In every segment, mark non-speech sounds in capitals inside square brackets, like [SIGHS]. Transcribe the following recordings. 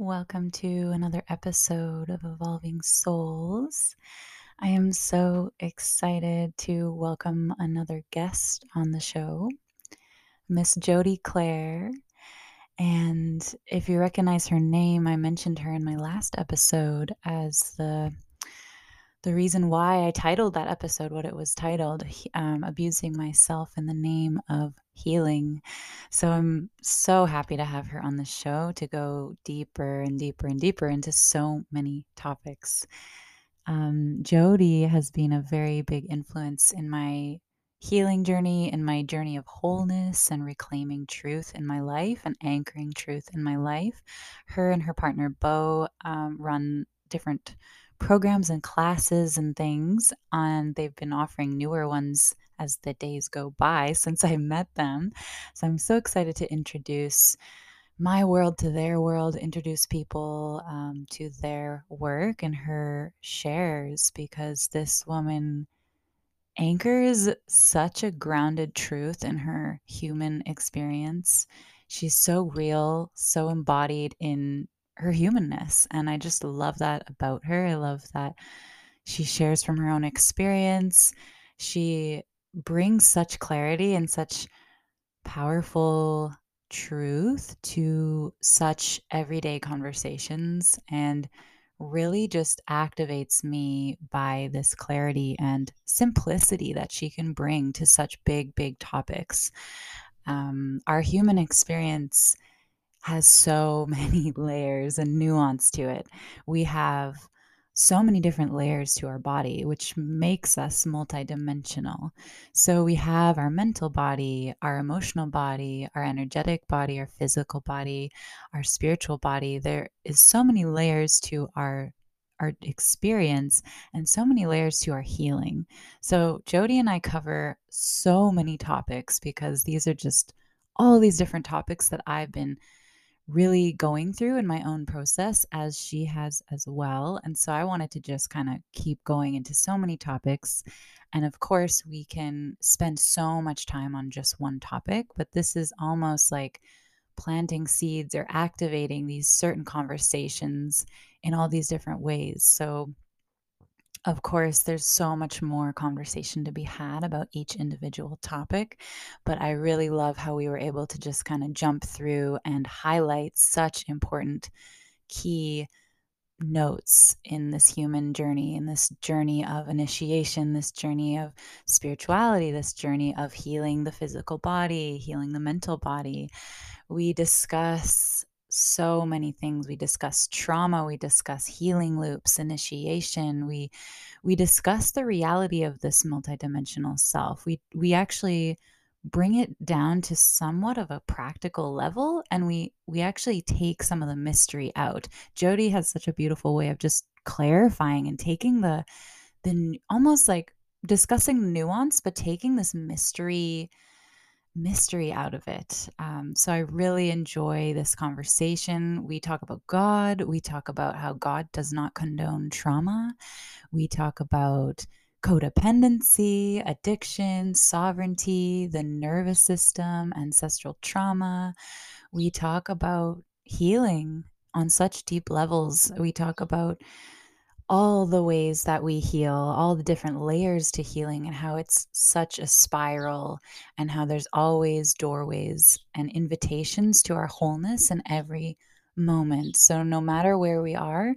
Welcome to another episode of Evolving Souls. I am so excited to welcome another guest on the show, Miss Jodi Claire. And if you recognize her name, I mentioned her in my last episode as the the reason why I titled that episode what it was titled, um, Abusing Myself in the Name of Healing. So I'm so happy to have her on the show to go deeper and deeper and deeper into so many topics. Um, Jodi has been a very big influence in my healing journey, in my journey of wholeness and reclaiming truth in my life and anchoring truth in my life. Her and her partner, Beau, um, run different programs and classes and things and they've been offering newer ones as the days go by since I met them. So I'm so excited to introduce my world to their world, introduce people um, to their work and her shares because this woman anchors such a grounded truth in her human experience. She's so real, so embodied in her humanness. And I just love that about her. I love that she shares from her own experience. She brings such clarity and such powerful truth to such everyday conversations and really just activates me by this clarity and simplicity that she can bring to such big, big topics. Um, our human experience has so [LAUGHS] many layers and nuance to it. We have so many different layers to our body, which makes us multidimensional. So we have our mental body, our emotional body, our energetic body, our physical body, our spiritual body. There is so many layers to our our experience and so many layers to our healing. So Jodi and I cover so many topics because these are just all these different topics that I've been really going through in my own process as she has as well. And so I wanted to just kind of keep going into so many topics. And of course, we can spend so much time on just one topic, but this is almost like planting seeds or activating these certain conversations in all these different ways. So of course, there's so much more conversation to be had about each individual topic, but I really love how we were able to just kind of jump through and highlight such important key notes in this human journey, in this journey of initiation, this journey of spirituality, this journey of healing the physical body, healing the mental body. We discuss so many things. We discuss trauma we discuss healing loops initiation we we discuss the reality of this multidimensional self. We we actually bring it down to somewhat of a practical level and we we actually take some of the mystery out. Jodi has such a beautiful way of just clarifying and taking the the almost like discussing nuance but taking this mystery mystery out of it. Um, so I really enjoy this conversation. We talk about God. We talk about how God does not condone trauma. We talk about codependency, addiction, sovereignty, the nervous system, ancestral trauma. We talk about healing on such deep levels. We talk about all the ways that we heal, all the different layers to healing, and how it's such a spiral, and how there's always doorways and invitations to our wholeness in every moment. So, no matter where we are,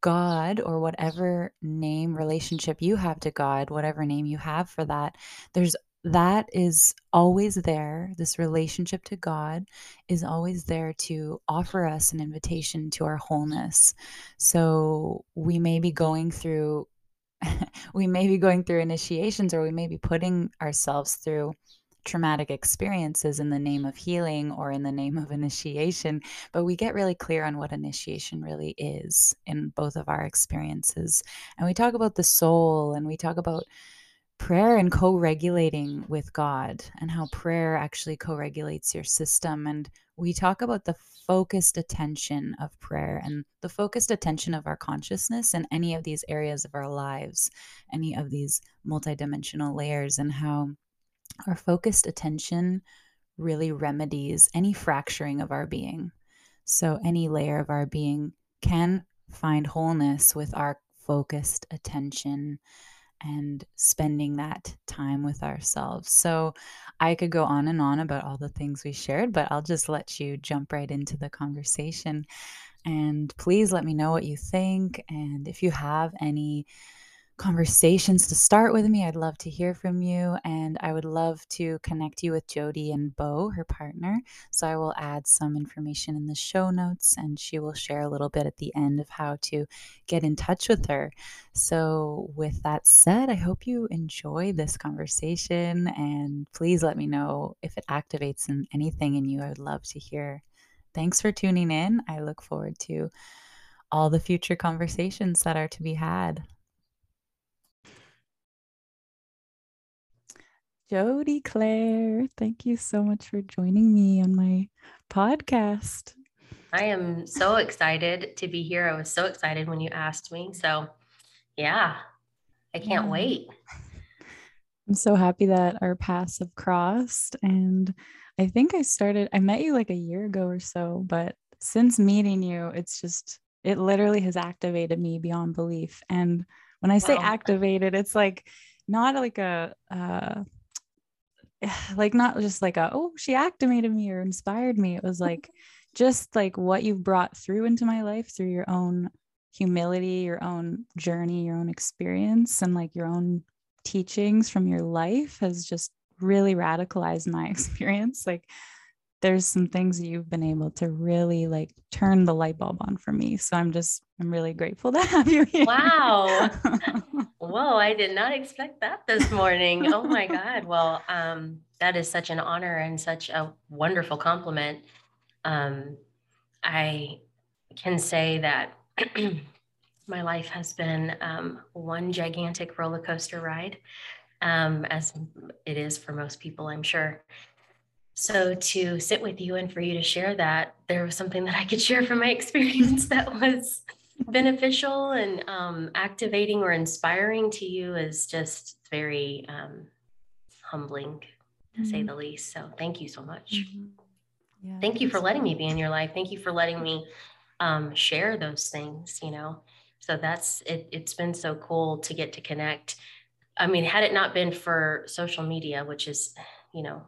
God, or whatever name relationship you have to God, whatever name you have for that, there's that is always there. This relationship to God is always there to offer us an invitation to our wholeness. So we may be going through [LAUGHS] we may be going through initiations or we may be putting ourselves through traumatic experiences in the name of healing or in the name of initiation, but we get really clear on what initiation really is in both of our experiences. And we talk about the soul and we talk about prayer and co-regulating with God and how prayer actually co-regulates your system. And we talk about the focused attention of prayer and the focused attention of our consciousness in any of these areas of our lives any of these multidimensional layers and how our focused attention really remedies any fracturing of our being. So, any layer of our being can find wholeness with our focused attention and spending that time with ourselves. So, I could go on and on about all the things we shared, but I'll just let you jump right into the conversation. And please let me know what you think. And if you have any conversations to start with me. I'd love to hear from you, and I would love to connect you with Jodi and Beau, her partner. So I will add some information in the show notes, and she will share a little bit at the end of how to get in touch with her. So, with that said, I hope you enjoy this conversation, and please let me know if it activates in anything in you. I would love to hear. Thanks for tuning in. I look forward to all the future conversations that are to be had. Jodi Claire, thank you so much for joining me on my podcast. I am so excited to be here. I was so excited when you asked me. So, yeah, I can't yeah. wait. I'm so happy that our paths have crossed. And I think I started, I met you like a year ago or so, but since meeting you, it's just, it literally has activated me beyond belief. And when I say activated, it's like not like a, uh, [SIGHS] like not just like a oh she activated me or inspired me. It was mm-hmm. like just like what you've brought through into my life through your own humility your own journey your own experience and like your own teachings from your life has just really radicalized my [LAUGHS] experience like there's some things you've been able to really like turn the light bulb on for me. So I'm just, I'm really grateful to have you here. Wow. [LAUGHS] Whoa, I did not expect that this morning. Oh my God. Well, um, that is such an honor and such a wonderful compliment. Um, I can say that [CLEARS THROAT] my life has been um, one gigantic roller coaster ride, um, as it is for most people, I'm sure. So to sit with you and for you to share that, there was something that I could share from my [LAUGHS] experience that was beneficial and um, activating or inspiring to you is just very um, humbling to mm-hmm. say the least. So thank you so much. Mm-hmm. Yeah, thank you for letting me be in your life. Thank you for letting me um, share those things, you know. So that's it, it's been so cool to get to connect. I mean, had it not been for social media, which is, you know,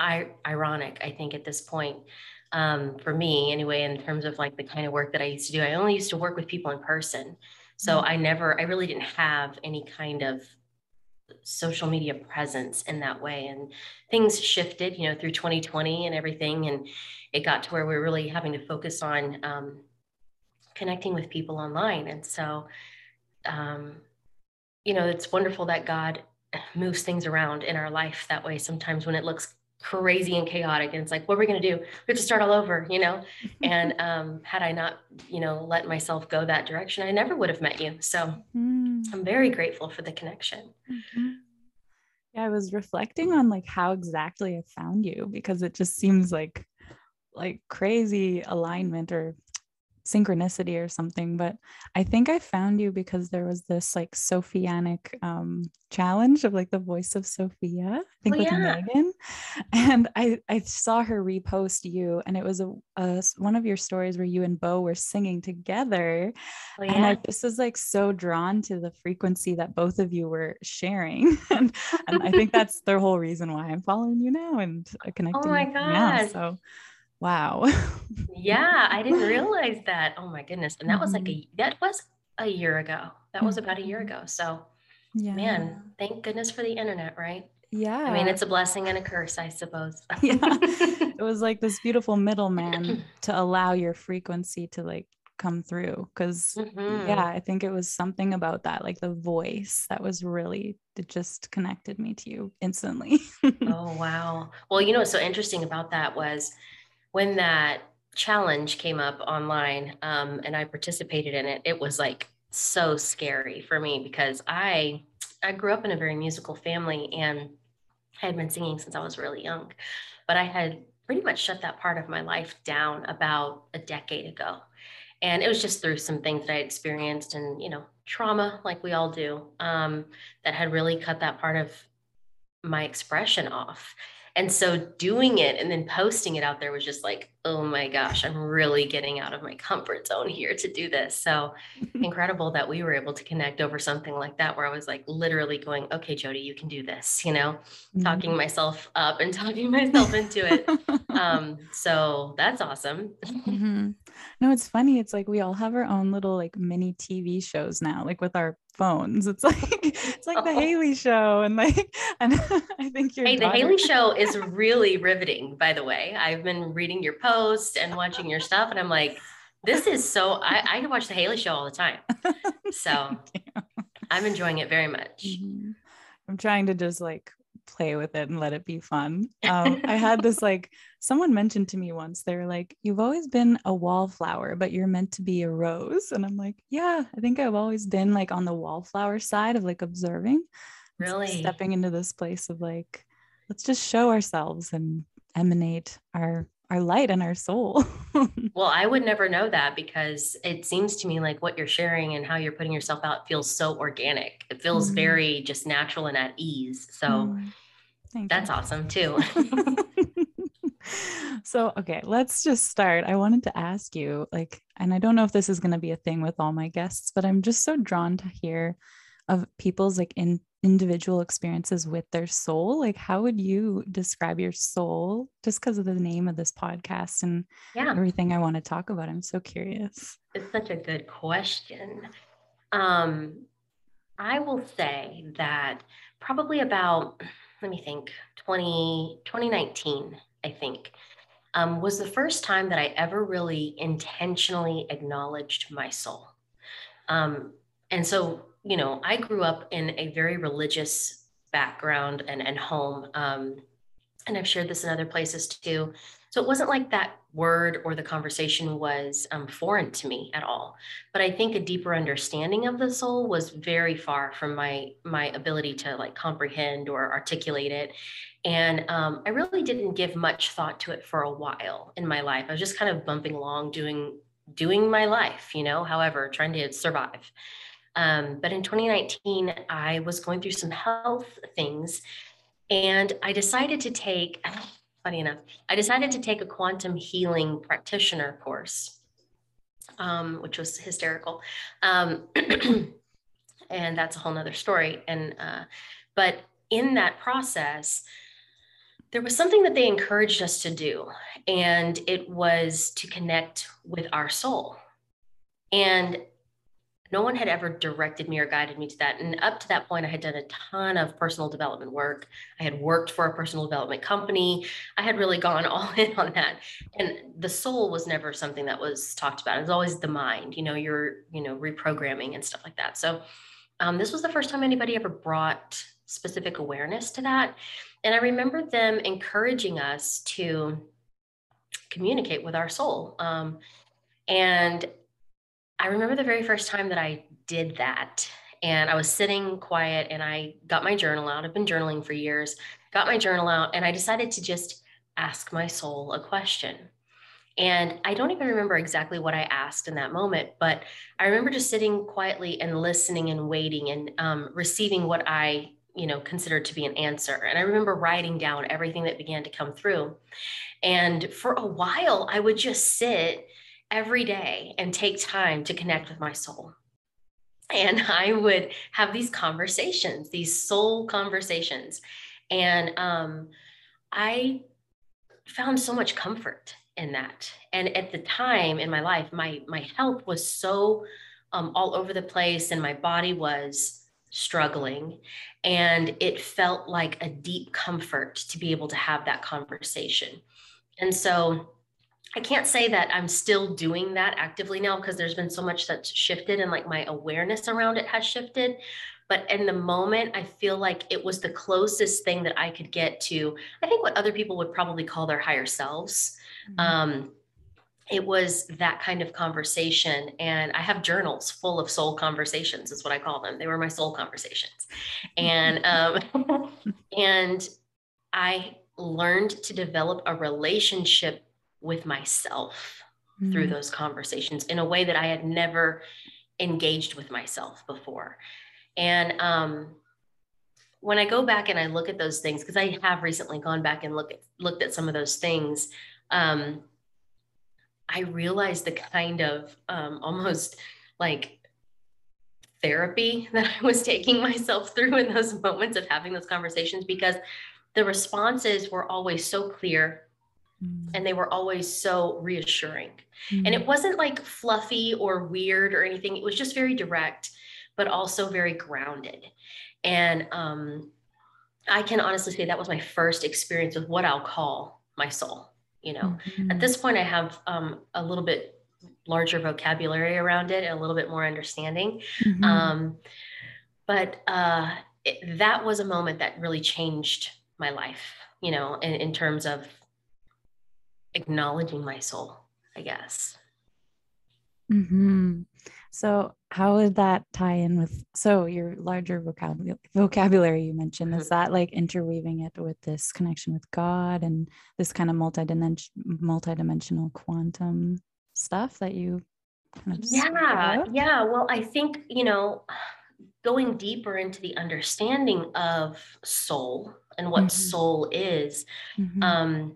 I, ironic, I think, at this point. Um, for me, anyway, in terms of like the kind of work that I used to do, I only used to work with people in person. So mm-hmm. I never, I really didn't have any kind of social media presence in that way. And things shifted, you know, through 2020 and everything. And it got to where we are really having to focus on um, connecting with people online. And so, um, you know, it's wonderful that God moves things around in our life that way. Sometimes when it looks crazy and chaotic and it's like what are we going to do we have to start all over you know [LAUGHS] and um, had i not you know let myself go that direction i never would have met you so mm. i'm very grateful for the connection mm-hmm. yeah i was reflecting on like how exactly i found you because it just seems like like crazy alignment or synchronicity or something but i think i found you because there was this like sophianic um challenge of like the voice of sophia i think oh, with yeah. megan [LAUGHS] and i i saw her repost you and it was a, a, one of your stories where you and Beau were singing together oh, yeah. and i just was like so drawn to the frequency that both of you were sharing [LAUGHS] and, and i think that's the whole reason why i'm following you now and uh, connecting oh my god now, so Wow. yeah, I didn't [LAUGHS] realize that. Oh my goodness. And that mm-hmm. was like a that was a year ago. That was about a year mm-hmm. ago. So yeah. man, thank goodness for the internet, right? Yeah. I mean, it's a blessing and a curse, I suppose. [LAUGHS] yeah. [LAUGHS] It was like this beautiful middleman [CLEARS THROAT] to allow your frequency to like come through because mm-hmm. yeah i think it was something about that like the voice that was really it just connected me to you instantly oh wow well you know what's so interesting about that was when that challenge came up online um, and I participated in it, it was like so scary for me because I I grew up in a very musical family and I had been singing since I was really young, but I had pretty much shut that part of my life down about a decade ago. And it was just through some things that I experienced and, you know, trauma like we all do, um, that had really cut that part of my expression off And so doing it and then posting it out there was just like, oh my gosh, I'm really getting out of my comfort zone here to do this. So [LAUGHS] incredible that we were able to connect over something like that, where I was like literally going, okay, Jodi, you can do this, you know, mm-hmm. talking myself up and talking [LAUGHS] myself into it. [LAUGHS] um, so that's awesome. mm-hmm. No, it's funny. It's like we all have our own little like mini TV shows now, like with our phones. It's [LAUGHS] like it's like the Haley show, and like [LAUGHS] and I think you're. Hey, daughter- the Haley show is really riveting. By the way, I've been reading your posts and watching your stuff, and I'm like, this is so. I I can watch the Haley show all the time. [LAUGHS] So I'm enjoying it very much. Mm-hmm. I'm trying to just like play with it and let it be fun. [LAUGHS] Um, I had this like someone mentioned to me once, they're like, You've always been a wallflower, but you're meant to be a rose. And I'm like, Yeah, I think I've always been like on the wallflower side of like observing. Really stepping into this place of like, let's just show ourselves and emanate our our light and our soul. [LAUGHS] well, I would never know that because it seems to me like what you're sharing and how you're putting yourself out feels so organic. It feels mm-hmm. very just natural and at ease. So mm-hmm. that's you. awesome too. [LAUGHS] so, okay, let's just start. I wanted to ask you like and I don't know if this is going to be a thing with all my guests, but I'm just so drawn to hear of people's like in individual experiences with their soul? Like how would you describe your soul just because of the name of this podcast and yeah. everything i want to talk about? I'm so curious. It's such a good question. Um i will say that probably about let me think 20 2019 i think um, was the first time that i ever really intentionally acknowledged my soul. Um, and so you know, I grew up in a very religious background and, and home. Um, and I've shared this in other places too. So it wasn't like that word or the conversation was um, foreign to me at all. But I think a deeper understanding of the soul was very far from my my ability to like comprehend or articulate it. And um, I really didn't give much thought to it for a while in my life. I was just kind of bumping along, doing doing my life, you know, however, trying to survive. Um, but in 2019, I was going through some health things and I decided to take, [SIGHS] funny enough, I decided to take a quantum healing practitioner course, um, which was hysterical. Um, [CLEARS THROAT] and that's a whole nother story. And, uh, but in that process, there was something that they encouraged us to do, and it was to connect with our soul. And no one had ever directed me or guided me to that. And up to that point, I had done a ton of personal development work. I had worked for a personal development company. I had really gone [LAUGHS] all in on that. And the soul was never something that was talked about. It was always the mind, you know, you're, you know, reprogramming and stuff like that. So um, this was the first time anybody ever brought specific awareness to that. And I remember them encouraging us to communicate with our soul. Um, and I remember the very first time that I did that. And I was sitting quiet and I got my journal out. I've been journaling for years, got my journal out, and I decided to just ask my soul a question. And I don't even remember exactly what I asked in that moment, but I remember just sitting quietly and listening and waiting and um, receiving what I, you know, considered to be an answer. And I remember writing down everything that began to come through. And for a while, I would just sit every day and take time to connect with my soul. And [LAUGHS] I would have these conversations, these soul conversations. And um, I found so much comfort in that. And at the time in my life, my my health was so um, all over the place, and my body was struggling. And it felt like a deep comfort to be able to have that conversation. And so I can't say that I'm still doing that actively now because there's been so much that's shifted and like my awareness around it has shifted. But in the moment, I feel like it was the closest thing that I could get to, I think what other people would probably call their higher selves. Mm-hmm. Um, it was that kind of conversation. And I have journals full of soul conversations, is what I call them. They were my soul conversations. And, [LAUGHS] um, and I learned to develop a relationship with myself mm-hmm. through those conversations in a way that I had never engaged with myself before. And um, when I go back and I look at those things, because I have recently gone back and look at, looked at some of those things, um, I realized the kind of um, almost like therapy [LAUGHS] that I was taking myself through in those moments of having those conversations because the responses were always so clear mm. and they were always so reassuring. Mm. And it wasn't like fluffy or weird or anything, it was just very direct, but also very grounded. And um, I can honestly say that was my first experience with what I'll call my soul. You know, mm-hmm. at this point, I have um, a little bit larger vocabulary around it and a little bit more understanding. Mm-hmm. Um, but uh, it, that was a moment that really changed my life, you know, in, in terms of acknowledging my soul, I guess. Mm-hmm. So, how would that tie in with so your larger vocabulary, vocabulary you mentioned? Is mm-hmm. that like interweaving it with this connection with God and this kind of multi-dimension, multi-dimensional quantum stuff that you kind of yeah yeah well i think you know going deeper into the understanding of soul and what mm-hmm. soul is mm-hmm. um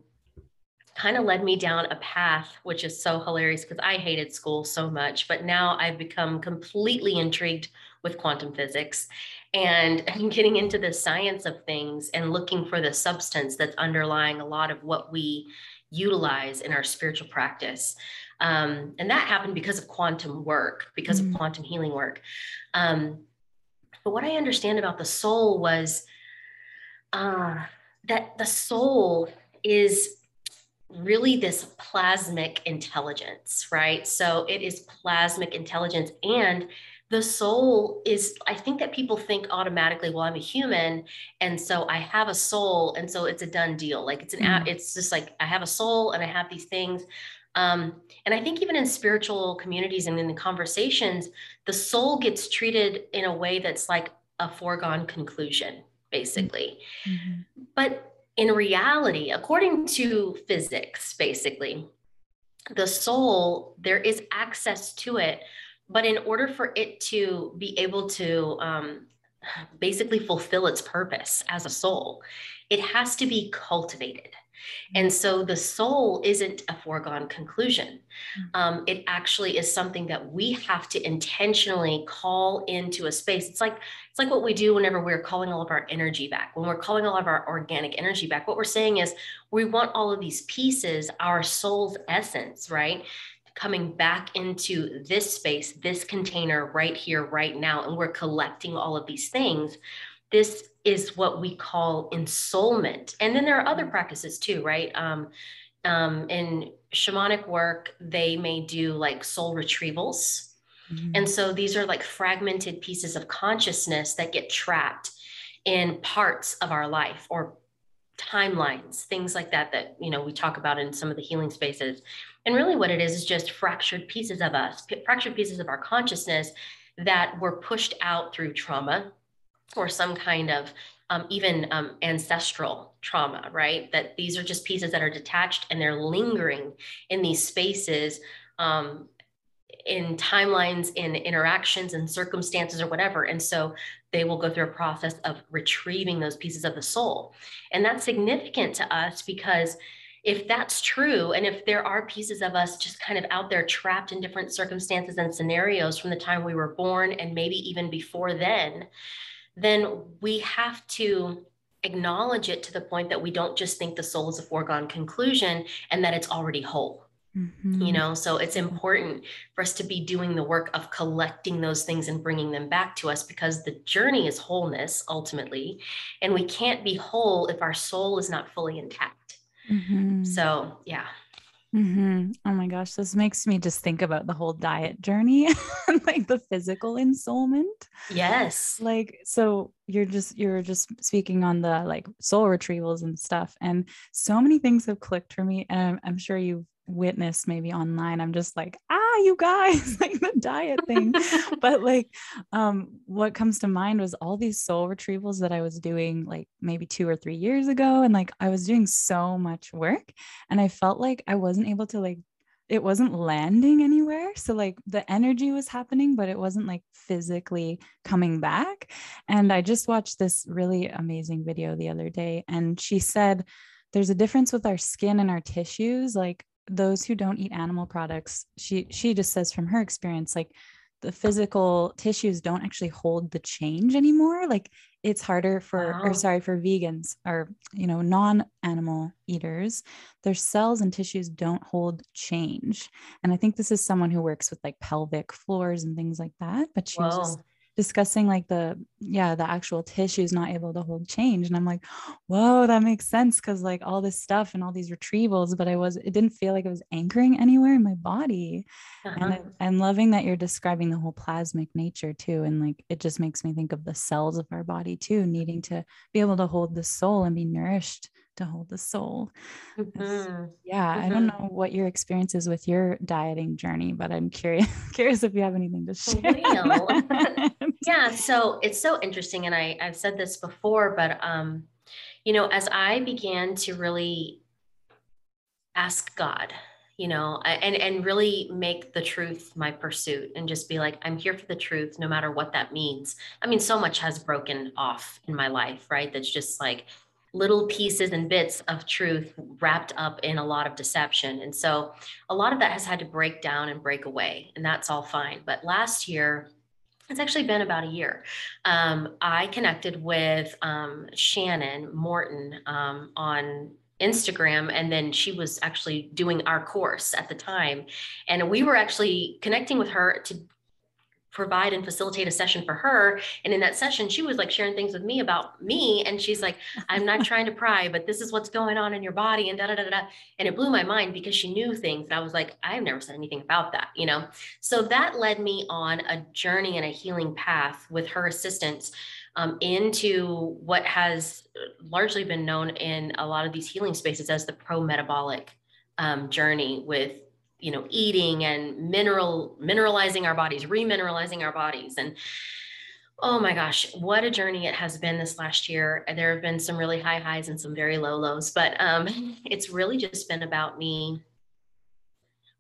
kind of led me down a path which is so hilarious because i hated school so much but now i've become completely intrigued with quantum physics and [LAUGHS] getting into the science of things and looking for the substance that's underlying a lot of what we utilize in our spiritual practice um, and that happened because of quantum work, because mm-hmm. of quantum healing work. Um, but what I understand about the soul was uh, that the soul is really this plasmic intelligence, right? So it is plasmic intelligence. And the soul is, I think that people think automatically, well, I'm a human. And so I have a soul. And so it's a done deal. Like it's an, mm. it's just like I have a soul and I have these things. Um, and I think even in spiritual communities and in the conversations, the soul gets treated in a way that's like a foregone conclusion, basically. Mm-hmm. But in reality, according to physics, basically, the soul, there is access to it. But in order for it to be able to um, basically fulfill its purpose as a soul, it has to be cultivated. And so the soul isn't a foregone conclusion. Um, it actually is something that we have to intentionally call into a space. It's like it's like what we do whenever we're calling all of our energy back. When we're calling all of our organic energy back, what we're saying is we want all of these pieces, our soul's essence, right? Coming back into this space, this container right here, right now. And we're collecting all of these things. This is what we call ensoulment. And then there are other practices too, right? Um, um, in shamanic work, they may do like soul retrievals. Mm-hmm. And so these are like fragmented pieces of consciousness that get trapped in parts of our life or timelines, things like that, that, you know, we talk about in some of the healing spaces. And really what it is is just fractured pieces of us, fractured pieces of our consciousness that were pushed out through trauma or some kind of um, even um, ancestral trauma, right? That these are just pieces that are detached and they're lingering in these spaces um, in timelines, in interactions and circumstances or whatever. And so they will go through a process of retrieving those pieces of the soul. And that's significant to us because if that's true, and if there are pieces of us just kind of out there trapped in different circumstances and scenarios from the time we were born and maybe even before then, then we have to acknowledge it to the point that we don't just think the soul is a foregone conclusion and that it's already whole. Mm-hmm. You know, so it's important for us to be doing the work of collecting those things and bringing them back to us because the journey is wholeness ultimately. And we can't be whole if our soul is not fully intact. Mm-hmm. So, yeah. Mm-hmm. Oh my gosh, this makes me just think about the whole diet journey, [LAUGHS] like the physical ensoulment. Yes. Like, so you're just you're just speaking on the like soul retrievals and stuff, and so many things have clicked for me, and I'm, I'm sure you've witnessed maybe online i'm just like ah you guys [LAUGHS] like the diet thing [LAUGHS] but like um what comes to mind was all these soul retrievals that i was doing like maybe two or three years ago and like i was doing so much work and i felt like i wasn't able to like it wasn't landing anywhere. So like the energy was happening, but it wasn't like physically coming back. And I just watched this really amazing video the other day, and she said there's a difference with our skin and our tissues. Like those who don't eat animal products, she she just says from her experience, like the physical tissues don't actually hold the change anymore. Like it's harder for wow. or sorry for vegans or you know non-animal eaters their cells and tissues don't hold change and i think this is someone who works with like pelvic floors and things like that but she was just discussing like the yeah the actual tissues not able to hold change. And i'm like whoa that makes sense because like all this stuff and all these retrievals but i was it didn't feel like it was anchoring anywhere in my body. Uh-huh. and I, i'm loving that you're describing the whole plasmic nature too and like it just makes me think of the cells of our body too needing to be able to hold the soul and be nourished to hold the soul. Mm-hmm. Yeah, mm-hmm. I don't mm-hmm. know what your experience is with your dieting journey, but I'm curious [LAUGHS] curious if you have anything to share. [LAUGHS] yeah, so it's so interesting, and I I've said this before, but um, you know, as I began to really ask God, you know, and and really make the truth my pursuit, and just be like, I'm here for the truth, no matter what that means. I mean, so much has broken off in my life, right? That's just like little pieces and bits of truth wrapped up in a lot of deception. And so a lot of that has had to break down and break away, and that's all fine. But last year, it's actually been about a year. Um, I connected with um, Shannon Morton um, on Instagram, and then she was actually doing our course at the time. And we were actually connecting with her to provide and facilitate a session for her. And in that session, she was like sharing things with me about me. And she's like, I'm not [LAUGHS] trying to pry, but this is what's going on in your body and da da da da. And it blew my mind because she knew things. That I was like, I've never said anything about that, you know? So that led me on a journey and a healing path with her assistance. Um, into what has largely been known in a lot of these healing spaces as the pro metabolic um, journey with you know eating and mineral mineralizing our bodies remineralizing our bodies. And oh my gosh what a journey it has been this last year. There have been some really high highs and some very low lows but um, [LAUGHS] it's really just been about me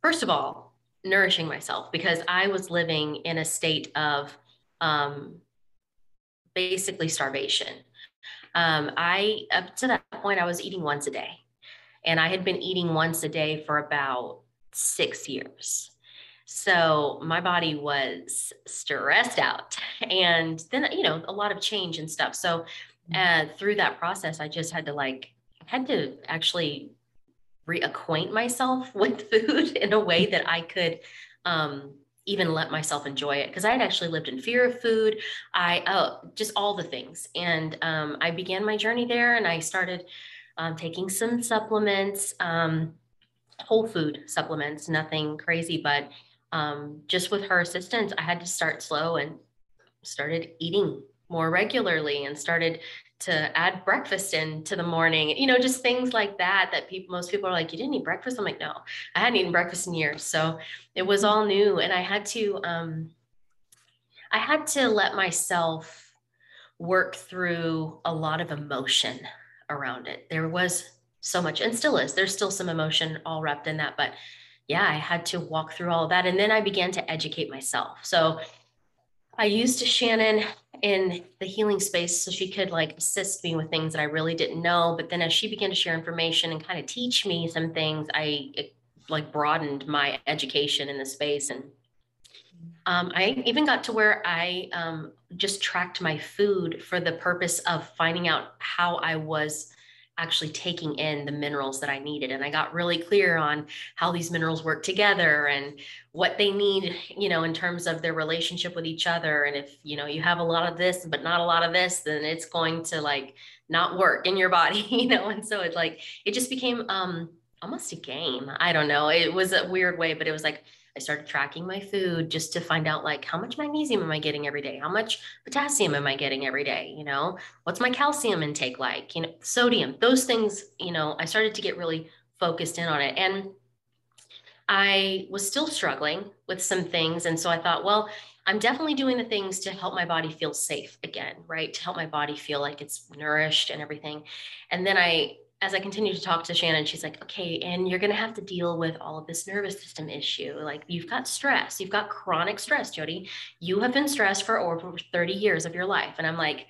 first of all nourishing myself because i was living in a state of um, basically starvation. Um, i up to that point i was eating once a day and i had been eating once a day for about six years. So my body was stressed out [LAUGHS] and then, you know, a lot of change and stuff. So mm. uh, through that process, I just had to like, had to actually reacquaint myself [LAUGHS] with food in a way that I could um, even let myself enjoy it because I had actually lived in fear of food. I oh, just all the things, and um, I began my journey there, and I started um, taking some supplements. Um, whole food supplements, nothing crazy, but um, just with her assistance, I had to start slow and started eating more regularly and started to add breakfast into the morning you know just things like that that people most people are like you didn't eat breakfast? I'm like no i hadn't eaten breakfast in years. So it was all new and i had to um i had to let myself work through a lot of emotion around it. There was so much and still is. There's still some emotion all wrapped in that. But yeah, I had to walk through all of that. And then I began to educate myself. So I used Shannon in the healing space so she could like assist me with things that I really didn't know. But then as she began to share information and kind of teach me some things, I it, like broadened my education in the space. And um, I even got to where I um, just tracked my food for the purpose of finding out how I was actually taking in the minerals that I needed. And I got really clear on how these minerals work together and what they need, you know, in terms of their relationship with each other. And if, you know, you have a lot of this, but not a lot of this, then it's going to like not work in your [LAUGHS] body, you know? And so it like, it just became um almost a game. I don't know. It was a weird way, but it was like, I started tracking my food just to find out like how much magnesium am I getting every day? How much potassium am I getting every day? You know, what's my calcium intake like? You know, sodium, those things, you know, I started to get really focused in on it. And I was still struggling with some things. And so I thought, well, I'm definitely doing the things to help my body feel safe again, right? To help my body feel like it's nourished and everything. And then I as I continue to talk to Shannon, she's like, okay, and you're going to have to deal with all of this nervous system issue. Like you've got stress, you've got chronic stress, Jodi. You have been stressed for over 30 years of your life. And I'm like,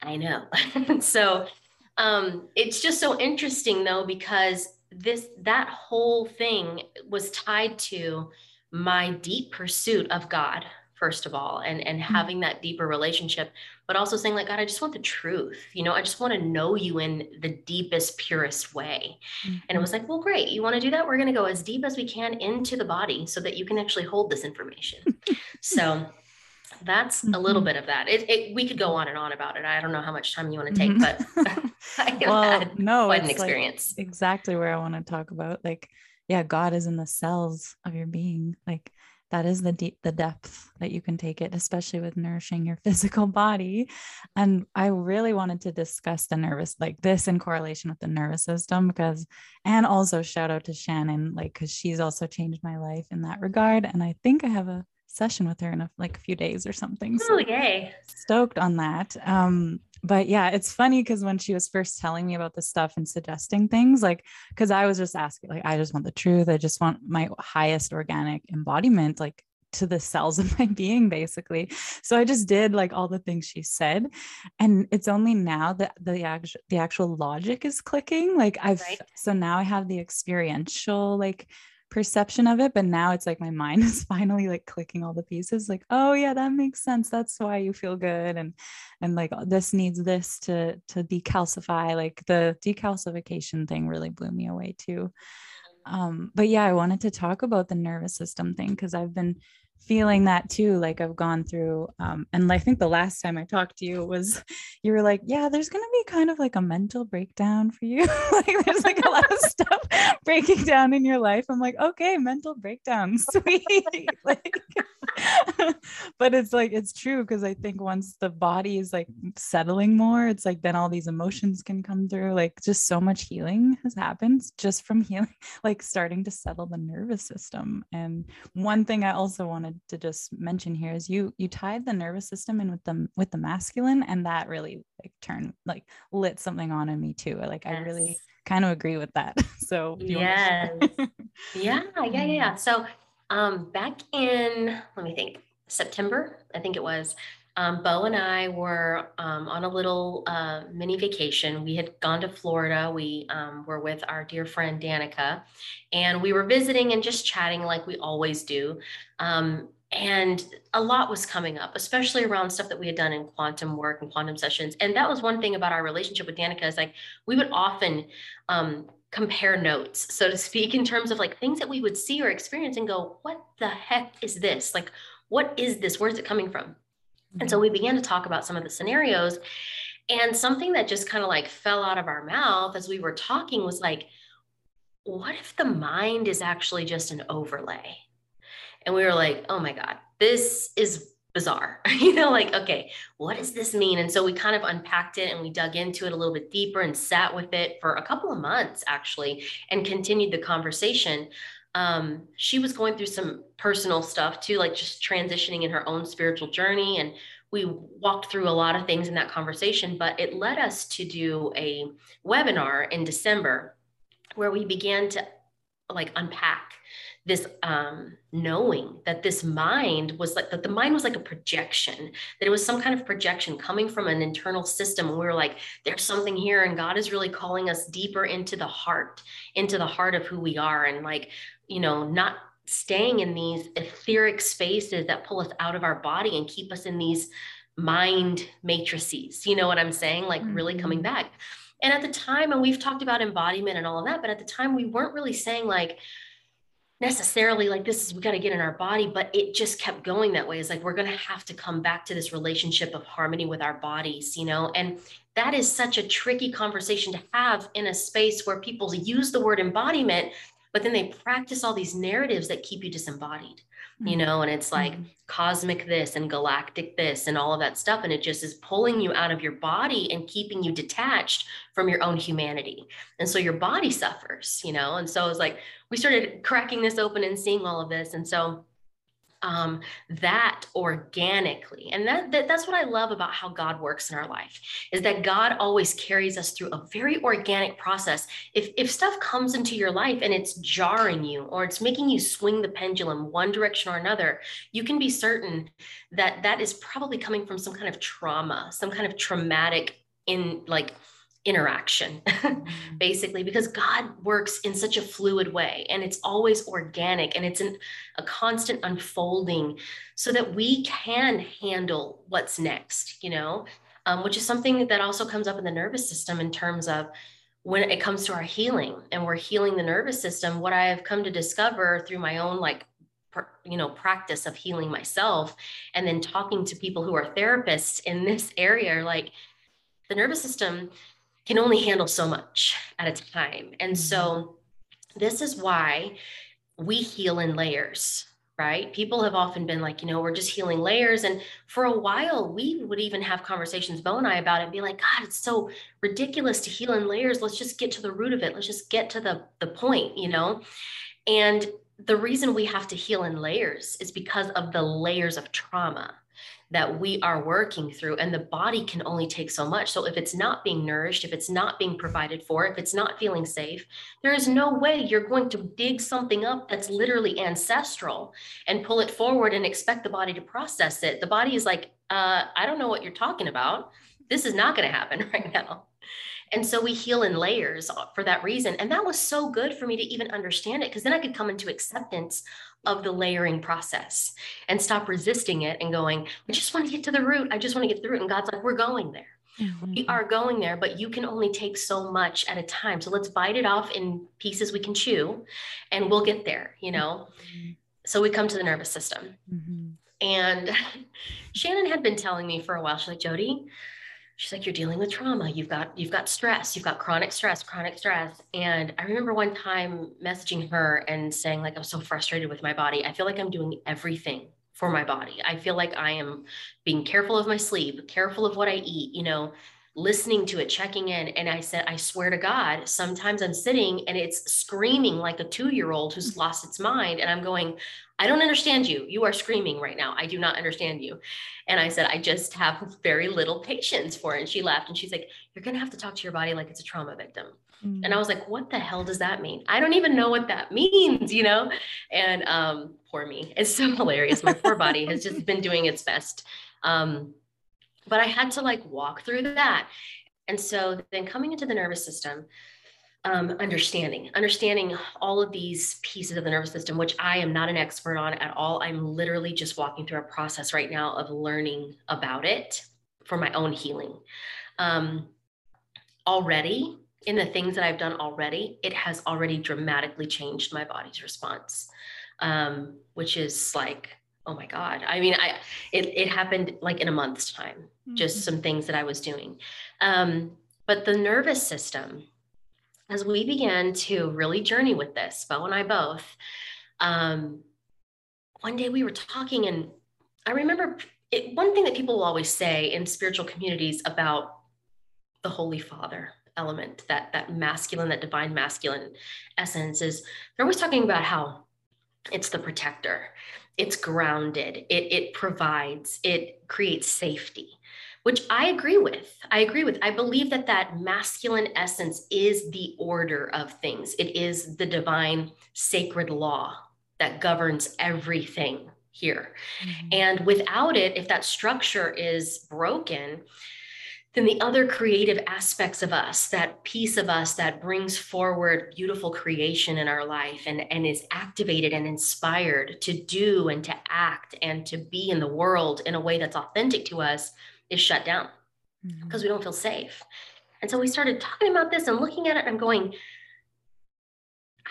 I know. [LAUGHS] so um, it's just so interesting though, because this, that whole thing was tied to my deep pursuit of God first of all and and mm-hmm. having that deeper relationship but also saying like god i just want the truth you know i just want to know you in the deepest purest way mm-hmm. and it mm-hmm. was like well great you want to do that we're going to go as deep as we can into the body so that you can actually hold this information so that's a little mm-hmm. bit of that it, it, we could go on and on about it i don't know how much time you want to take mm-hmm. but [LAUGHS] [LAUGHS] well no quite an experience like exactly where i want to talk about like yeah god is in the cells of your being like that is the deep the depth that you can take it especially with nourishing your [LAUGHS] physical body. And i really wanted to discuss the nervous like this in correlation with the nervous system because and also shout out to shannon like because she's also changed my life in that regard. And i think i have a session with her in a, like a few days or something. So oh, yay. stoked on that. Um but yeah, it's funny because when she was first telling me about the stuff and suggesting things, like, because I was just asking, like, I just want the truth. I just want my highest organic embodiment, like, to the cells of my [LAUGHS] being, basically. So I just did like all the things she said, and it's only now that the actual the actual logic is clicking. Like I've right. so now I have the experiential like perception of it but now it's like my mind [LAUGHS] is finally like clicking all the pieces like oh yeah that makes sense. That's why you feel good. And and like this needs this to to decalcify like the decalcification thing really blew me away too. Um but yeah i wanted to talk about the nervous system thing because i've been feeling that too like i've gone through um, and i think the last time i talked to you was you were like yeah there's going to be kind of like a mental breakdown for you. [LAUGHS] Like there's like a lot of [LAUGHS] stuff breaking down in your life. I'm like okay mental breakdown [LAUGHS] sweet. Like but it's like it's true because i think once the body is like settling more it's like then all these emotions can come through like just so much healing has happened just from healing like starting to settle the nervous system. And one thing i also wanted to just mention here is you you tied the nervous system in with the with the masculine and that really like turned like lit something on in me too. Like yes. i really kind of agree with that. [LAUGHS] So yes. Yeah yeah yeah yeah. So um back in let me think september i think it was um, Beau and I were um, on a little uh, mini vacation. We had gone to Florida. We um, were with our dear friend Danica, and we were visiting and just chatting like we always do. Um, and a lot was coming up, especially around stuff that we had done in quantum work and quantum sessions. And that was one thing about our relationship with Danica is like we would often um, compare notes, so to speak, in terms of like things that we would see or experience and go, "What the heck is this? Like, what is this? Where's it coming from?" And so mm-hmm. we began to talk about some of the scenarios. And something that just kind of like fell out of our mouth as we were talking was like, what if the mind is actually just an overlay? And we were like, oh my God, this is bizarre. [LAUGHS] you know, like, okay, what does this mean? And so we kind of unpacked it and we dug into it a little bit deeper and sat with it for a couple of months actually and continued the conversation um, she was going through some personal stuff too, like just transitioning in her own spiritual journey. And we walked through a lot of things in that conversation, but it led us to do a webinar in December where we began to like unpack this um, knowing that this mind was like that the mind was like a projection that it was some kind of projection coming from an internal system and we were like there's something here and god is really calling us deeper into the heart into the heart of who we are and like you know, not staying in these etheric spaces that pull us out of our body and keep us in these mind matrices. You know what I'm saying? Like mm-hmm. really coming back. And at the time, and we've talked about embodiment and all of that, but at the time, we weren't really saying like, necessarily like this is we got to get in our body but it just kept going that way it's like we're going to have to come back to this relationship of harmony with our bodies you know and that is such a tricky conversation to have in a space where people use the word embodiment but then they practice all these narratives that keep you disembodied you mm-hmm. know and it's like mm-hmm. cosmic this and galactic this and all of that stuff and it just is pulling you out of your body and keeping you detached from your own humanity and so your body suffers you know and so it's like we started cracking this open and seeing all of this and so um, that organically. And that, that that's what i love about how god works in our life is that god always carries us through a very organic process. If if stuff comes into your life and it's jarring you or it's making you swing the pendulum one direction or another you can be certain that that is probably coming from some kind of trauma some kind of traumatic in like interaction, [LAUGHS] mm-hmm. basically, because God works in such a fluid way and it's always organic and it's an, a constant unfolding so that we can handle what's next, you know, um, which is something that also comes up in the nervous system in terms of when it comes to our healing and we're healing the nervous system. What I have come to discover through my own like you know practice of healing myself and then talking to people who are therapists in this area like the nervous system can only handle so much at a time. And so mm-hmm. this is why we heal in layers, right? People have often been like, you know, we're just healing layers. And for a while, we would even have conversations, Beau and I, about it and be like, God, it's so ridiculous to heal in layers. Let's just get to the root of it. Let's just get to the, the point, you know? And the reason we have to heal in layers is because of the layers of trauma that we are working through and the body can only take so much. So if it's not being nourished if it's not being provided for if it's not feeling safe there is no way you're going to dig something up that's literally ancestral and pull it forward and expect the body to process it. The body is like uh, i don't know what you're talking about. This is not going to happen [LAUGHS] right now. And so we heal in layers for that reason. And that was so good for me to even understand it because then I could come into acceptance of the layering process and stop resisting it and going, I just want to get to the root. I just want to get through it. And God's like, we're going there. Mm-hmm. We are going there, but you can only take so much at a time. So let's bite it off in pieces we can chew and we'll get there, you know? Mm-hmm. So we come to the nervous system. Mm-hmm. And [LAUGHS] Shannon had been telling me for a while, she's like, Jodi, she's like you're dealing with trauma. You've got you've got stress. You've got chronic stress chronic stress. And i remember one time messaging her and saying like i'm so frustrated with my body. I feel like i'm doing everything for my body. I feel like i am being careful of my sleep careful of what i eat you know listening to it checking in and i said i swear to god sometimes i'm sitting and it's screaming like a 2 year old who's lost its mind and i'm going I don't understand you. You are screaming right now. I do not understand you. And I said, I just have very little patience for it. And she laughed and she's like, You're going to have to talk to your body like it's a trauma victim. Mm. And I was like, What the hell does that mean? I don't even know what that means, you know? And um, poor me. It's so hilarious. My poor body has just been doing its best. Um, but I had to like walk through that. And so then coming into the nervous system, um, understanding, understanding all of these pieces of the nervous system, which I am not an expert on at all. I'm literally just walking through a process right now of learning about it for my own healing. Um, already, in the things that I've done already, it has already dramatically changed my body's response, um, which is like, oh my God. I mean, I it, it happened like in a month's time, mm-hmm. just some things that I was doing. Um, but the nervous system, as we began to really journey with this, Beau and I both, um, one day we were talking, and I remember it, one thing that people will always say in spiritual communities about the Holy Father element, that that masculine, that divine masculine essence, is they're always talking about how it's the protector, it's grounded, it it provides, it creates safety which I agree with. I agree with. I believe that that masculine essence is the order of things. It is the divine sacred law that governs everything here. Mm-hmm. And without it, if that structure is broken, then the other creative aspects of us, that piece of us that brings forward beautiful creation in our life and, and is activated and inspired to do and to act and to be in the world in a way that's authentic to us, is shut down because mm-hmm. we don't feel safe. And so we started talking about this and looking at it and going,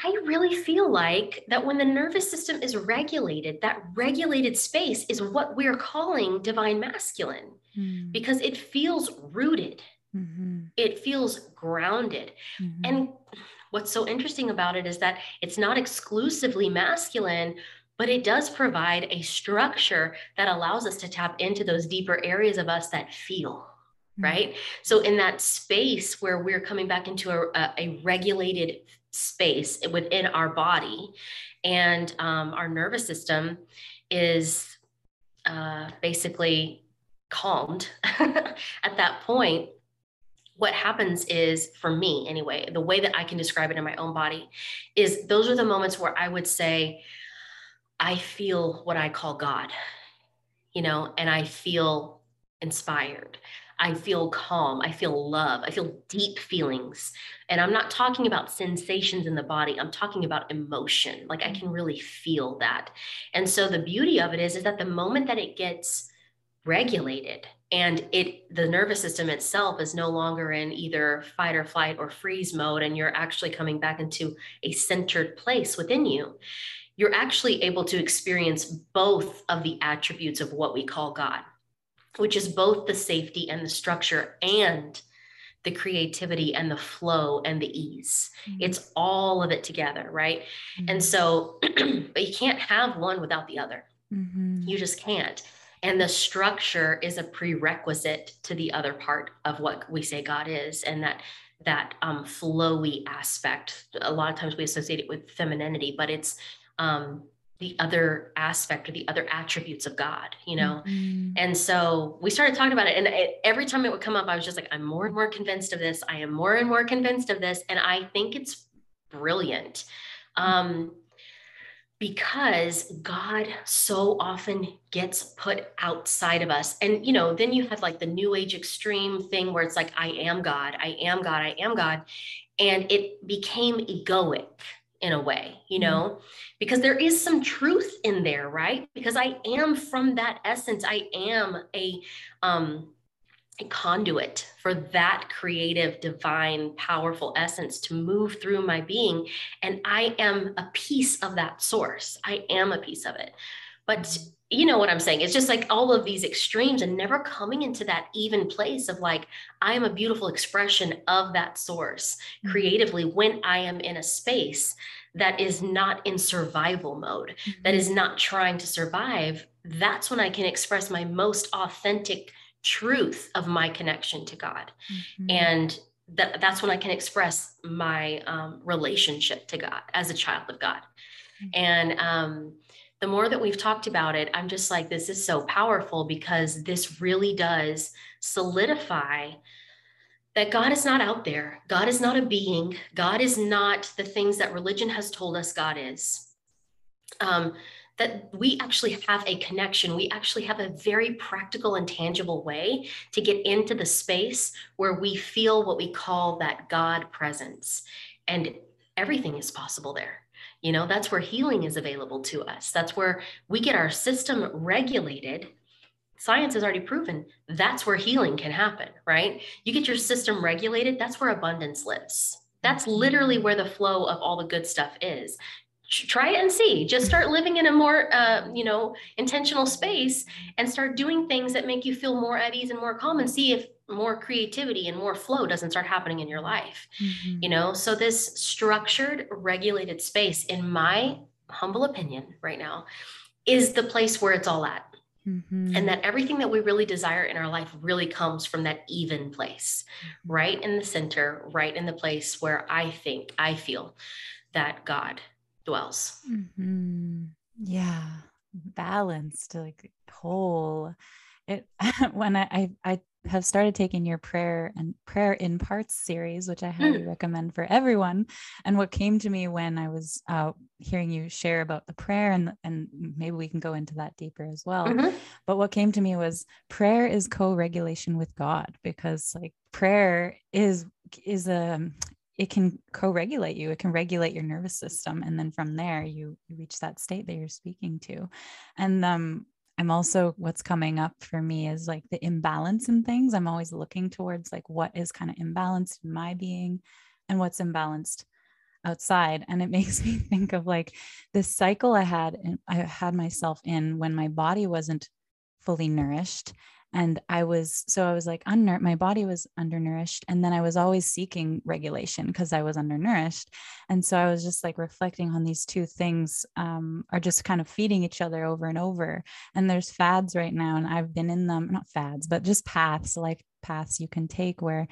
I really feel like that when the nervous system is regulated, that regulated space is what we're calling divine masculine mm-hmm. because it feels rooted, mm-hmm. it feels grounded. Mm-hmm. And what's so interesting about it is that it's not exclusively masculine, but it does provide a structure that allows us to tap into those deeper areas of us that feel mm-hmm. right so in that space where we're coming back into a, a, regulated space within our body. And um, our nervous system is uh, basically calmed. [LAUGHS] At that point what happens is for me anyway the way that i can describe it in my own body is those are the moments where i would say i feel what i call god you know and i feel inspired I feel calm. I feel love. I feel deep feelings. And I'm not talking about sensations in the body. I'm talking about emotion. Like I mm. can really feel that. And so the beauty of it is, is that the moment that it gets regulated and it the nervous system itself is no longer in either fight or flight or freeze mode and you're actually coming back into a centered place within you you're actually able to experience both of the attributes of what we call god which is both the safety and the structure and the creativity and the flow and the ease. Mm-hmm. It's all of it together, right? Mm-hmm. And so, [CLEARS THROAT] but you can't have one without the other. Mm-hmm. You just can't. And the structure is a prerequisite to the other part of what we say God is, and that that um, flowy aspect. A lot of times we associate it with femininity, but it's um, the other aspect or the other attributes of God, you know? Mm-hmm. And so we started talking about it. And it, every time it would come up, I was just like, I'm more and more convinced of this. I am more and more convinced of this. And I think it's brilliant. Um, because God so often gets put outside of us. And, you know, then you have like the new age extreme thing where it's like, I am God, I am God, I am God. And it became egoic in a way, you mm-hmm. know, because there is some truth in there, right? Because I am from that essence. I am a um a conduit for that creative, divine, powerful essence to move through my being. And I am a piece of that source. I am a piece of it. But you know what I'm saying? It's just like all of these extremes and never coming into that even place of like, I am a beautiful expression of that source mm-hmm. creatively when I am in a space that is not in survival mode, mm-hmm. that is not trying to survive. That's when I can express my most authentic truth of my connection to God. Mm-hmm. And that, that's when I can express my um, relationship to God as a child of God. Mm-hmm. And um, the more that we've talked about it, I'm just like, this is so powerful because this really does solidify that God is not out there. God is not a being. God is not the things that religion has told us God is. Um, that we actually have a connection. We actually have a very practical and tangible way to get into the space where we feel what we call that God presence. And everything is possible there. You know, that's where healing is available to us. That's where we get our system regulated. Science has already proven that's where healing can happen, right? You get your system regulated, that's where abundance lives. That's literally where the flow of all the good stuff is try it and see just start living in a more uh, you know intentional space and start doing things that make you feel more at ease and more calm and see if more creativity and more flow doesn't start happening in your life mm-hmm. you know so this structured regulated space in my humble opinion right now is the place where it's all at mm-hmm. and that everything that we really desire in our life really comes from that even place mm-hmm. right in the center right in the place where i think i feel that god dwells. Mm-hmm. Yeah, balanced, like whole. It [LAUGHS] when I, I I have started taking your prayer and prayer in parts series, which I highly mm. recommend for everyone. And what came to me when I was uh, hearing you share about the prayer, and and maybe we can go into that deeper as well. Mm-hmm. But what came to me was prayer is co-regulation with God because like prayer is is a it can co-regulate you it can regulate your nervous system and then from there you, you reach that state that you're speaking to. And um i'm also what's coming up for me is like the imbalance in things. I'm always looking towards like what is kind of imbalanced in my being and what's imbalanced outside. And it [LAUGHS] makes me think of like this cycle i had i had myself in when my body wasn't fully nourished and i was so i was like under my body was undernourished and then i was always seeking regulation because i was undernourished and so i was just like reflecting on these two things um, are just kind of feeding each other over and over and there's fads right now and i've been in them not fads but just paths life paths you can take where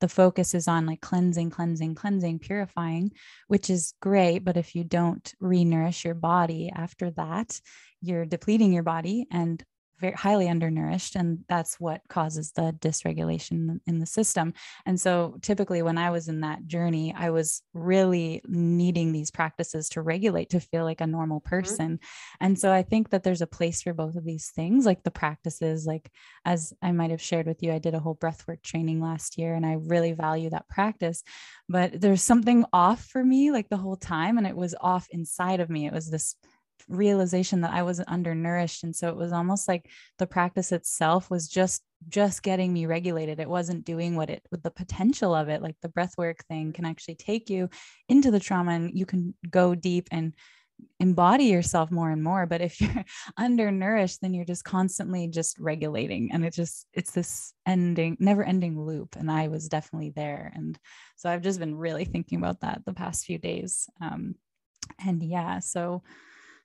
the focus is on like cleansing, cleansing, cleansing, purifying, which is great. But if you don't re nourish your body after that, you're depleting your body and very highly undernourished and that's what causes the dysregulation in the system and so typically when i was in that journey i was really needing these practices to regulate to feel like a normal mm-hmm. person mm-hmm. and so i think that there's a place for both of these things like the practices like as i might have shared with you i did a whole breathwork training last year and i really value that practice but there's something off for me like the whole time and it was off inside of me it was this realization that I wasn't undernourished. And so it was almost like the practice itself was just just getting me regulated. It wasn't doing what it with the potential of it. Like the breath work thing can actually take you into the trauma and you can go deep and embody yourself more and more. But if [LAUGHS] you're undernourished, then you're just constantly just regulating. And it just it's this ending, never ending loop. And I was definitely there. And so I've just been really thinking about that the past few days. Um, and yeah, so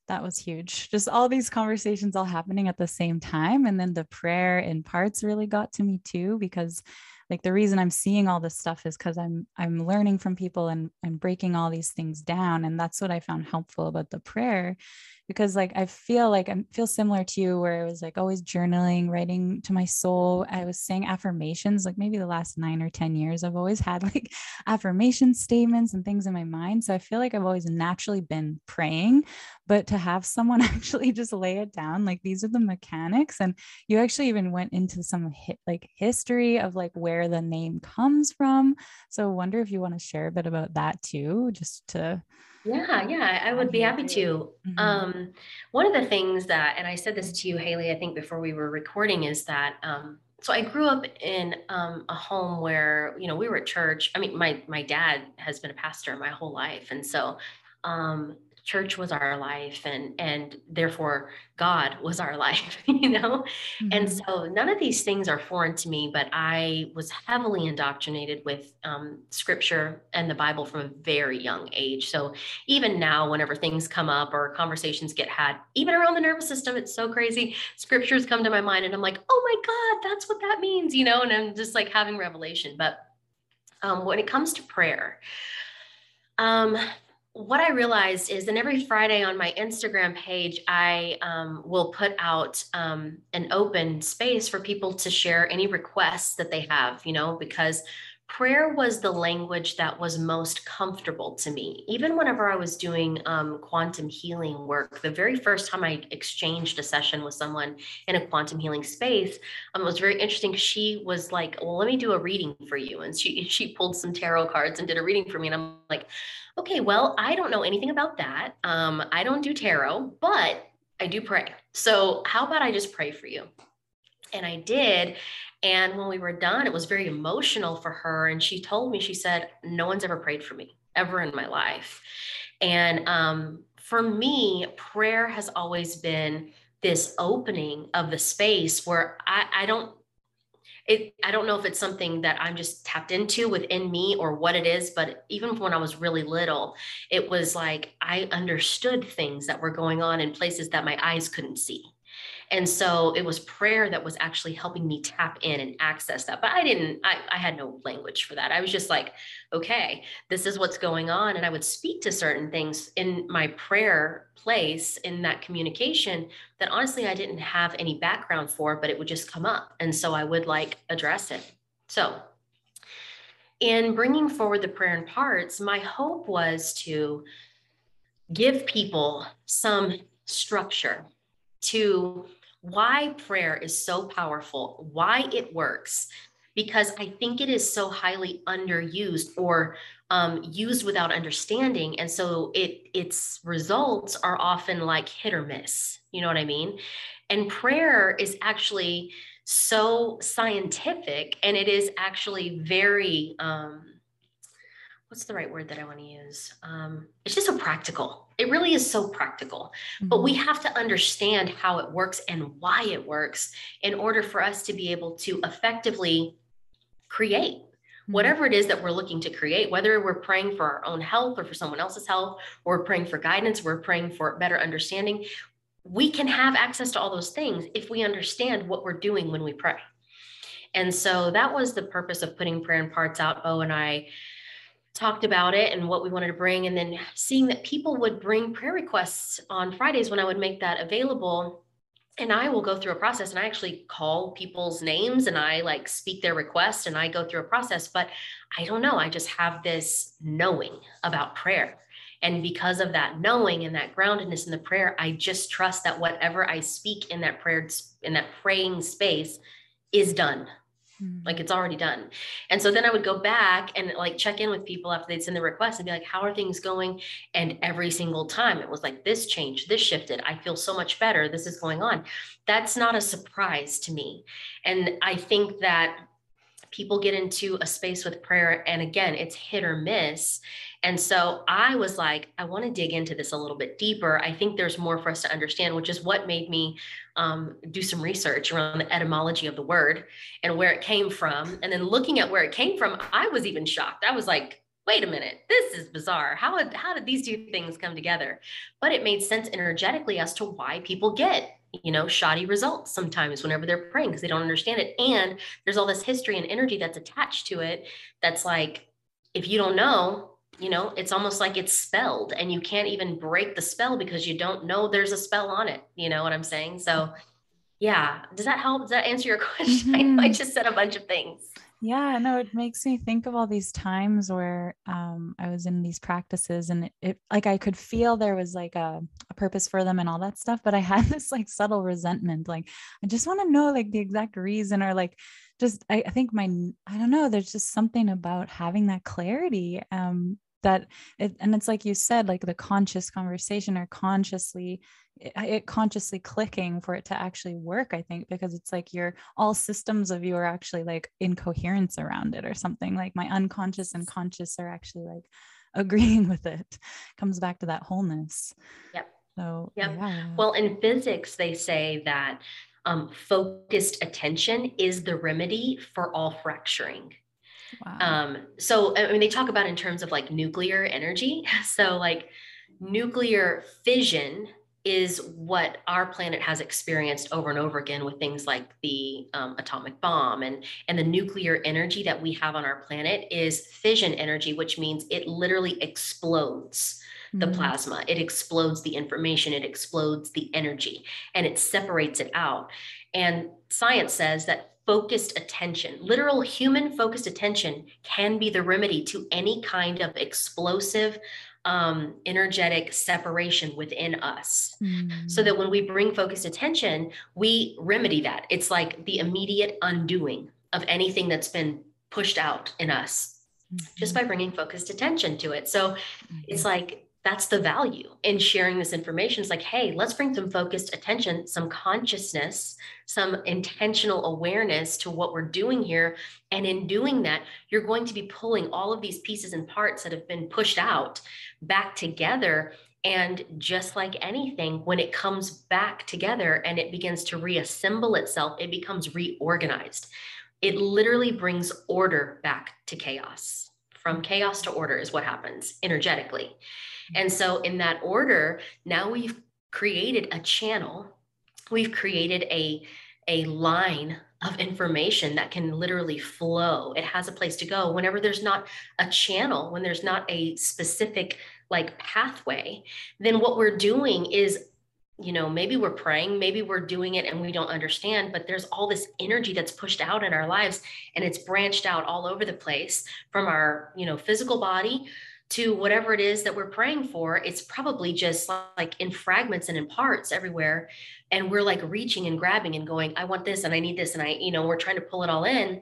that was huge. Just all these conversations all happening at the same time. And then the prayer in parts really got to me too, because like the reason I'm seeing all this stuff is because I'm I'm learning from people and and breaking all these things down. And that's what I found helpful about the prayer because like I feel like I feel similar to you where I was like always journaling, writing to my soul. I was saying affirmations like maybe the last 9 or 10 years I've always had [LAUGHS] like affirmation statements and things in my mind. So I feel like I've always naturally been praying, but to have someone [LAUGHS] actually just lay it down like these are the mechanics and you actually even went into some hit, like history of like where the name comes from. So I wonder if you want to share a bit about that too just to yeah, yeah, I would be happy to. Mm-hmm. Um, one of the things that, and I said this to you, Haley, I think before we were recording, is that um, so I grew up in um, a home where you know we were at church. I mean, my my dad has been a pastor my whole life, and so um, church was our life and and therefore god was our [LAUGHS] life you know? Mm-hmm. and so none of these things are foreign to me but i was heavily indoctrinated with um, scripture and the bible from a very young age. So even now whenever things come up or conversations get had even around the nervous system it's so crazy. Scriptures come to my mind and i'm like oh my god that's what that means you know? And i'm just like having revelation. But um, when it comes to prayer um, what I realized is, and every Friday on my Instagram page, I um, will put out um, an open space for people to share any requests that they have, you know, because prayer was the language that was most comfortable to me. Even whenever I was doing um, quantum healing work, the very first time I exchanged a session with someone in a quantum healing space, um, it was very interesting. She was like, "Well, let me do a reading for you," and she she pulled some tarot cards and did a reading for me, and I'm like okay, well, I don't know anything about that. Um, I don't do tarot, but I do pray. So how about I just pray for you? And I did. And when we were done, it was very emotional for her. And she told me, she said, No one's ever prayed for me ever in my life. And um, for me, prayer has always been this opening of the space where I, I don't it i don't know if it's something that i'm just tapped into within me or what it is but even when i was really little it was like i understood things that were going on in places that my eyes couldn't see and so it was prayer that was actually helping me tap in and access that. But I didn't, I, I had no language for that. I was just like, okay, this is what's going on. And I would speak to certain things in my prayer place in that communication that honestly I didn't have any background for, but it would just come up. And so I would like address it. So in bringing forward the prayer in parts, my hope was to give people some structure to why prayer is so powerful, why it works, because I think it is so highly underused or um, used without understanding, and so it its results are often like hit or miss. You know what I mean? And prayer is actually so scientific, and it is actually very um, what's the right word that I want to use? Um, it's just so practical. It really is so practical. Mm-hmm. But we mm-hmm. have to understand how it works and why it works in order for us to be able to effectively create mm-hmm. whatever it is that we're looking to create, whether we're praying for our own health or for someone else's health, or we're praying for guidance, we're praying for better understanding. We can have access to all those things if we understand what we're doing when we pray. And so that was the purpose of putting prayer in parts out. Beau and I talked about it and what we wanted to bring. And then seeing that people would bring prayer requests on Fridays when I would make that available. And I will go through a process and I actually call people's names and I like speak their request and I go through a process. But I don't know. I just have this knowing about prayer. And because of that knowing and that groundedness in the prayer, I just trust that whatever I speak in that prayer, in that praying space is done like mm-hmm. it's already done. And so then I would go back and like check in with people after they'd send the request and be like, how are things going? And every single time it was like, this changed, this shifted. I feel so much better. This is going on. That's not a surprise to me. And I think that people get into a space with prayer and again it's hit or miss and so i was like i want to dig into this a little bit deeper i think there's more for us to understand which is what made me um, do some research around the etymology of the word and where it came from and then looking at where it came from i was even shocked i was like wait a minute, this is bizarre. How, how did these two things come together? But it made sense energetically as to why people get you know, shoddy results sometimes whenever they're praying because they don't understand it. And there's all this history and energy that's attached to it that's like, if you don't know, you know, it's almost like it's spelled and you can't even break the spell because you don't know there's a spell on it. You know what I'm saying? So, yeah. Does that help? Does that answer your [LAUGHS] question? Mm-hmm. I, I just said a bunch of things. Yeah, no, it makes me think of all these times where um, I was in these practices and it, it, like I could feel there was like a, a purpose for them and all that stuff, but I had [LAUGHS] this like subtle resentment. Like, I just want to know like the exact reason or like just, I, I think my, I don't know, there's just something about having that clarity um, that it, and it's like you said like the conscious conversation or consciously it, it, consciously clicking for it to actually work i think because it's like your all systems of you are actually like in coherence around it or something like my unconscious and conscious are actually like [LAUGHS] agreeing with it. Comes back to that wholeness. Yep. So yep. yeah. well in physics they say that um, focused attention is the remedy for all fracturing Wow. Um, so I mean, they talk about in terms of like nuclear energy. [LAUGHS] So like nuclear fission is what our planet has experienced over and over again with things like the um, atomic bomb and and the nuclear energy that we have on our planet is fission energy which means it literally explodes the mm-hmm. plasma it explodes the information it explodes the energy and it separates it out and science says that focused attention, literal human focused attention, can be the remedy to any kind of explosive, um, energetic separation within us. Mm. So that when we bring focused attention, we remedy that. It's like the immediate undoing of anything that's been pushed out in us mm-hmm. just by bringing focused attention to it. So mm-hmm. it's like that's the value in sharing this information. It's like, hey, let's bring some focused attention, some consciousness, some intentional awareness to what we're doing here. And in doing that, you're going to be pulling all of these pieces and parts that have been pushed out back together. And just like anything, when it comes back together and it begins to reassemble itself, it becomes reorganized. It literally brings order back to chaos. From chaos to order is what happens energetically. Mm-hmm. And so, in that order, now we've created a channel, we've created a, a line of information that can literally flow. It has a place to go. Whenever there's not a channel, when there's not a specific like pathway, then what we're doing is you know maybe we're praying maybe we're doing it and we don't understand but there's all this energy that's pushed out in our lives and it's branched out all over the place from our you know physical body to whatever it is that we're praying for, it's probably just like in fragments and in parts everywhere. And we're like reaching and grabbing and going, I want this and I need this. And I, you know, we're trying to pull it all in.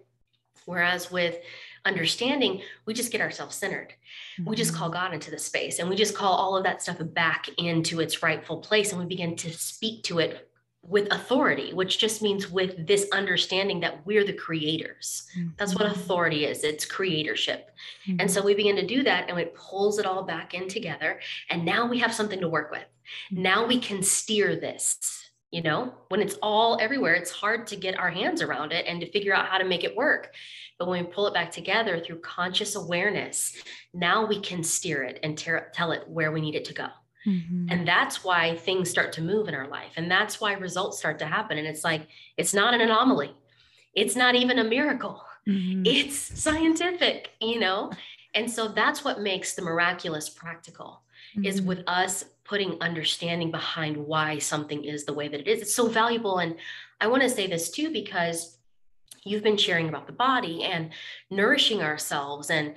Whereas with understanding, we just get ourselves centered. Mm-hmm. We just call mm-hmm. God into the space and we just call all of that stuff back into its rightful place. And we begin to speak to it with authority, which just means with this understanding that we're the creators. Mm-hmm. That's what mm-hmm. authority is it's creatorship. Mm-hmm. And so we begin to do that and it pulls it all back in together. And now we have something to work with. Mm-hmm. Now we can steer this. You know, when it's all everywhere, it's hard to get our hands around it and to figure out how to make it work. But when we pull it back together through conscious awareness, now we can steer it and tell it where we need it to go. Mm-hmm. And that's why things start to move in our life. And that's why results start to happen. And it's like, it's not an anomaly. it's not even a miracle. Mm-hmm. It's scientific, you know? And so that's what makes the miraculous practical mm-hmm. is with us putting understanding behind why something is the way that it is. It's so valuable. And I want to say this too, because you've been sharing about the body and nourishing ourselves and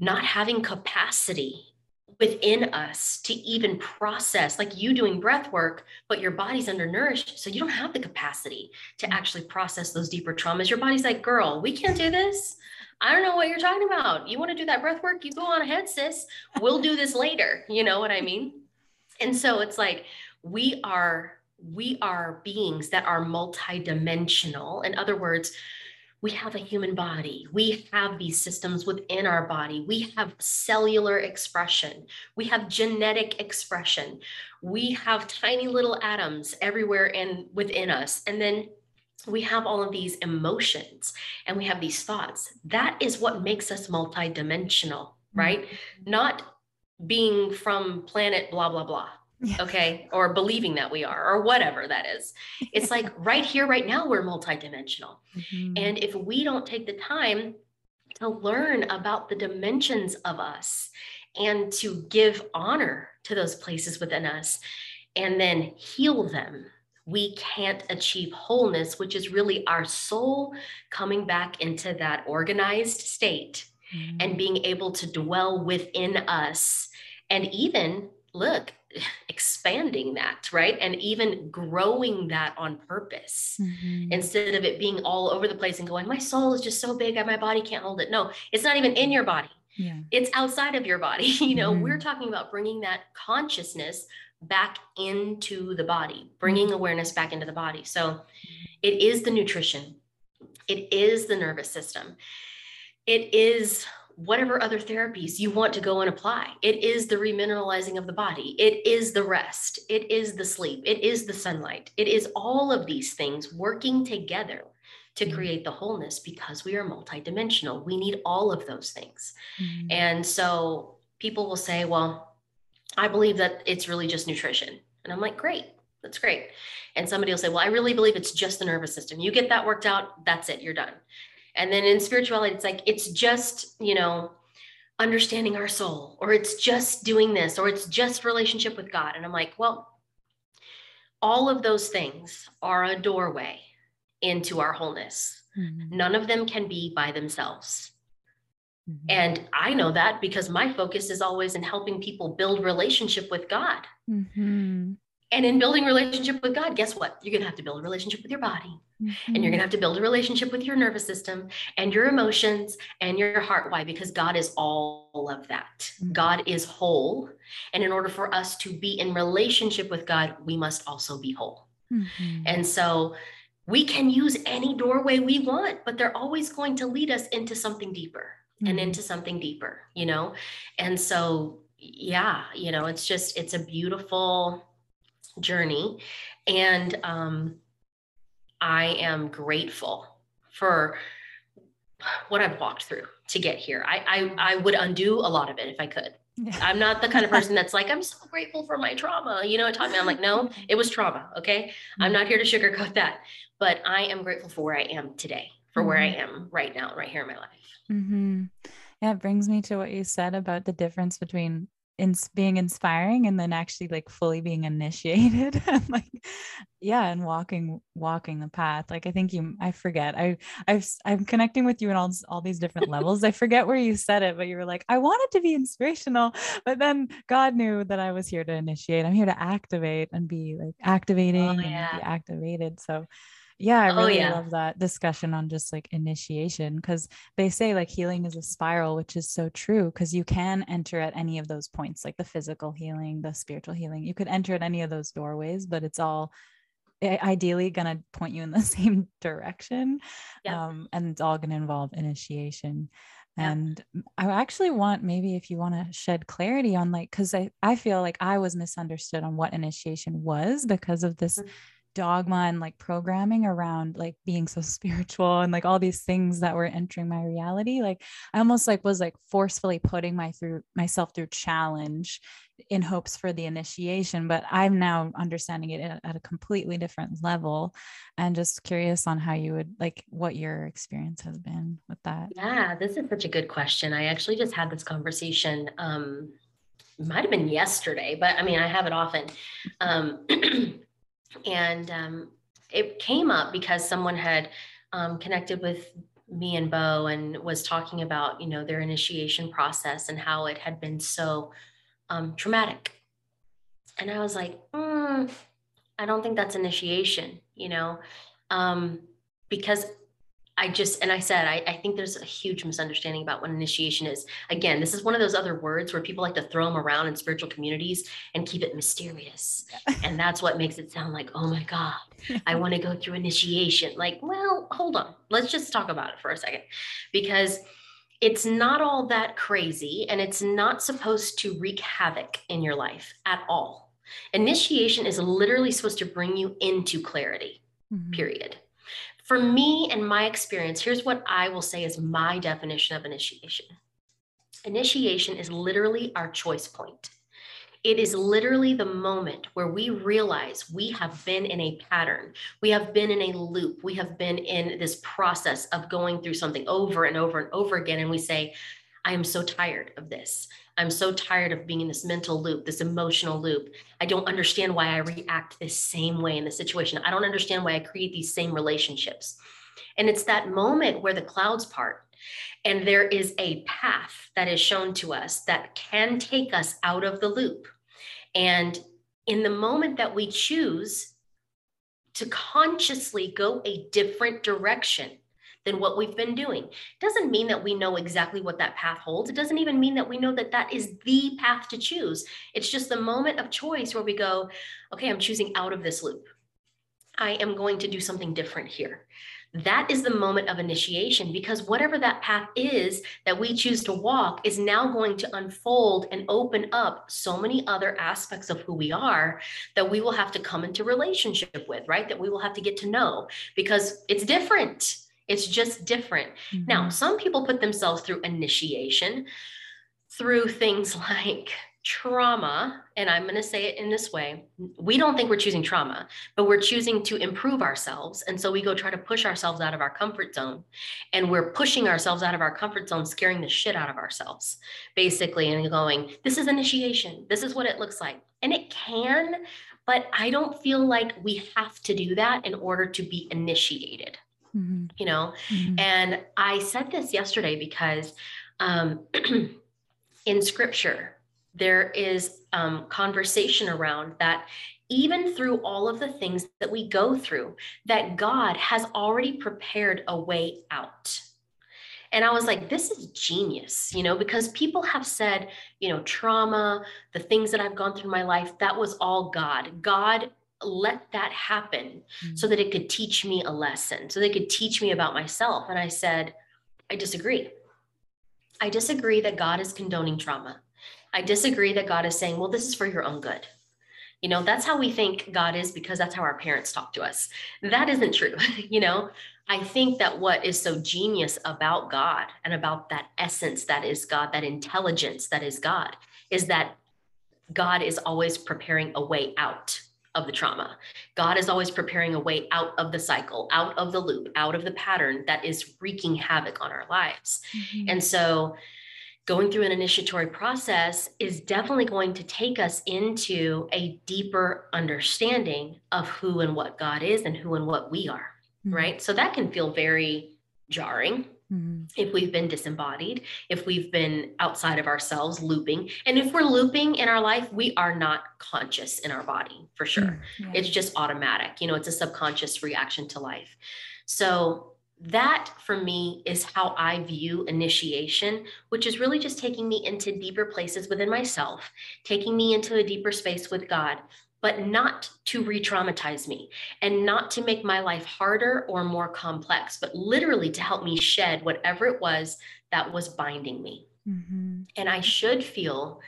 not having capacity within us to even process like you doing breath work but your body's undernourished so you don't have the capacity to mm-hmm. actually process those deeper traumas. Your body's like girl we can't do this. I don't know what you're talking about. You want to do that breath work? You go on ahead sis. We'll do this later. You know what i mean and so it's like we are we are beings that are multidimensional in other words we have a human body. We have these systems within our body. We have cellular expression. We have genetic expression. We have tiny little atoms everywhere and within us. And then we have all of these emotions and we have these thoughts. That is what makes us multidimensional, right? Mm-hmm. Not being from planet blah, blah, blah yeah. okay or believing that we are or whatever that is it's like [LAUGHS] right here right now we're multidimensional mm-hmm. and if we don't take the time to learn about the dimensions of us and to give honor to those places within us and then heal them we can't achieve wholeness which is really our soul coming back into that organized state mm-hmm. and being able to dwell within us and even look [LAUGHS] expanding that, right? And even growing that on purpose mm-hmm. instead of it being all over the place and going, my soul is just so big and my body can't hold it. No, it's not even in your body. Yeah. It's outside of your body. [LAUGHS] You know, mm-hmm. we're talking about bringing that consciousness back into the body, bringing mm-hmm. awareness back into the body. So it is the nutrition, it is the nervous system, it is whatever other therapies you want to go and apply. It is the remineralizing of the body. It is the rest. It is the sleep. It is the sunlight. It is all of these things working together to mm-hmm. create the wholeness because we are multidimensional. We need all of those things. Mm-hmm. And so people will say, well, I believe that it's really just nutrition. And I'm like, great, that's great. And somebody will say, well, I really believe it's just the nervous system. You get that worked out, that's it, you're done. And then in spirituality, it's like, it's just, you know, understanding our soul, or it's just doing this, or it's just relationship with God. And I'm like, well, all of those things are a doorway into our wholeness. Mm-hmm. None of them can be by themselves. Mm-hmm. And I know that because my focus is always in helping people build relationship with God. Mm-hmm. And in building relationship with God, guess what? You're going to have to build a relationship with your body. Mm-hmm. And you're going to have to build a relationship with your nervous system and your emotions and your heart. Why? Because God is all of that. Mm-hmm. God is whole. And in order for us to be in relationship with God, we must also be whole. Mm-hmm. And so we can use any doorway we want, but they're always going to lead us into something deeper and mm-hmm. into something deeper, you know? And so, yeah, you know, it's just, it's a beautiful journey. And um, I am grateful for what I've walked through to get here. I, I, I would undo a lot of it if I could. [LAUGHS] I'm not the kind of person that's like, I'm so grateful for my trauma. You know, it taught me, I'm like, no, it was trauma. Okay. I'm not here to sugarcoat that, but I am grateful for where I am today, for mm-hmm. where I mm-hmm. am right now, right here in my life. Mm-hmm. Yeah. It brings me to what you said about the difference between in being inspiring and then actually like fully being initiated [LAUGHS] and like yeah and walking walking the path. Like i think you i forget. I i've i'm connecting with you in all all these different levels. I forget where you said it but you were like i wanted to be inspirational but then god knew that i was here to initiate. I'm here to activate and be like oh, activating oh, yeah. and be activated. So yeah, I oh, really oh, yeah. love that discussion on just like initiation because they say like healing is a spiral, which is so true because you can enter at any of those points, like the physical healing, the spiritual healing. You could enter at any of those doorways, but it's all ideally going to point you in the [LAUGHS] same direction. Yeah. Um, and it's all going to involve initiation. Yeah. And I actually want maybe if you want to shed clarity on like, because I, I feel like I was misunderstood on what initiation was because of this. Mm-hmm dogma and like programming around like being so [LAUGHS] spiritual and like all these things that were entering my reality like i almost like was like forcefully putting my through myself through challenge in hopes for the initiation but i'm now understanding it at, at a completely different level. And just curious on how you would like what your experience has been with that. Yeah this is such a good question. I actually just had this conversation um might have been yesterday but i mean i have it often. Um [CLEARS THROAT] and um, it came up because someone had um, connected with me and Beau and was talking about you know their initiation process and how it had been so um, traumatic. And I was like, mm, I don't think that's initiation, you know, um, because I just, and I said, I, I, think there's a huge misunderstanding about what initiation is. Again, this is one of those other words where people like to throw them around in spiritual communities and keep it mysterious. and that's what makes it sound like, oh my God, I [LAUGHS] want to go through initiation. Like, well, hold on. Let's just talk about it for a second because it's not all that crazy and it's not supposed to wreak havoc in your life at all. Initiation is literally supposed to bring you into clarity, mm-hmm. period for me and my experience, here's what I will say is my definition of initiation. Initiation is literally our choice point. It is literally the moment where we realize we have been in a pattern. We have been in a loop. We have been in this process of going through something over and over and over again. And we say, I am so tired of this. I'm so tired of being in this mental loop, this emotional loop. I don't understand why I react this same way in the situation. I don't understand why I create these same relationships. And it's that moment where the clouds part and there is a path that is shown to us that can take us out of the loop. And in the moment that we choose to consciously go a different direction, than what we've been doing. It Doesn't mean that we know exactly what that path holds. It doesn't even mean that we know that that is the path to choose. It's just the moment of choice where we go, okay, I'm choosing out of this loop. I am going to do something different here. That is the moment of initiation because whatever that path is that we choose to walk is now going to unfold and open up so many other aspects of who we are that we will have to come into relationship with, right? That we will have to get to know because it's different it's just different. Mm-hmm. Now, some people put themselves through initiation through things [LAUGHS] like trauma, and I'm going to say it in this way. We don't think we're choosing trauma, but we're choosing to improve ourselves. And so we go try to push ourselves out of our comfort zone. And we're pushing ourselves out of our comfort zone, scaring the shit out of ourselves, basically, and going, this is initiation. This is what it looks like. And it can, but I don't feel like we have to do that in order to be initiated mm-hmm. you know mm-hmm. and i said this yesterday because um, [CLEARS THROAT] in scripture there is um, conversation around that even through all of the things that we go through that god has already prepared a way out and I was like, this is genius, you know, because people have said, you know, trauma, the things that I've gone through in my life, that was all God. God let that happen mm-hmm. so that it could teach me a lesson, so they could teach me about myself. And I said, I disagree. I disagree that God is condoning trauma. I disagree that God is saying, well, this is for your own good. You know, that's how we think God is because that's how our parents talk to us. That isn't true. [LAUGHS] you know, I think that what is so genius about God and about that essence that is God, that intelligence that is God, is that God is always preparing a way out of the trauma. God is always preparing a way out of the cycle, out of the loop, out of the pattern that is wreaking havoc on our lives. Mm-hmm. And so, going through an initiatory process is definitely going to take us into a deeper understanding of who and what God is and who and what we are. Mm-hmm. Right. So, that can feel very jarring Mm-hmm. If we've been disembodied, if we've been outside of ourselves, looping. And if we're looping in our life, we are not conscious in our body for sure. Mm-hmm. Yeah. It's just automatic. You know, it's a subconscious reaction to life. So, that for me is how I view initiation, which is really just taking me into deeper places within myself, taking me into a deeper space with God, but not to re traumatize me and not to make my life harder or more complex, but literally to help me shed whatever it was that was binding me. Mm-hmm. And I should feel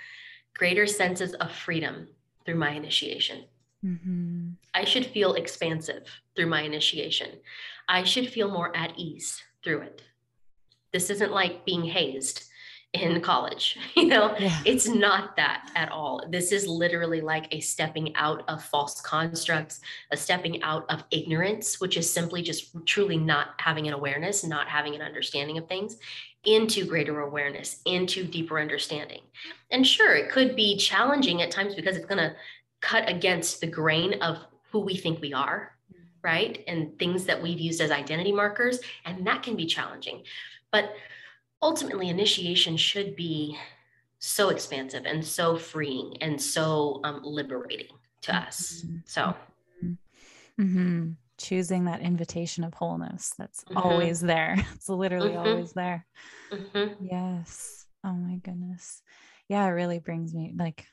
greater senses of freedom through my initiation. Mm-hmm. I should feel expansive through my initiation. I should feel more at ease through it. This isn't like being hazed in college. [LAUGHS] You know, yeah. it's not that at all. This is literally like a stepping out of false constructs, a stepping out of ignorance, which is simply just truly not having an awareness, not having an understanding of things, into greater awareness, into deeper understanding. And sure, it could be challenging at times because it's going to cut against the grain of who we think we are, mm-hmm. right? And things that we've used as identity markers. And that can be challenging. But ultimately initiation should be so expansive and so freeing and so um, liberating to us mm-hmm. so mm-hmm. choosing that invitation of wholeness that's mm-hmm. always there [LAUGHS] it's literally mm-hmm. always there mm-hmm. yes oh my goodness yeah it really brings me like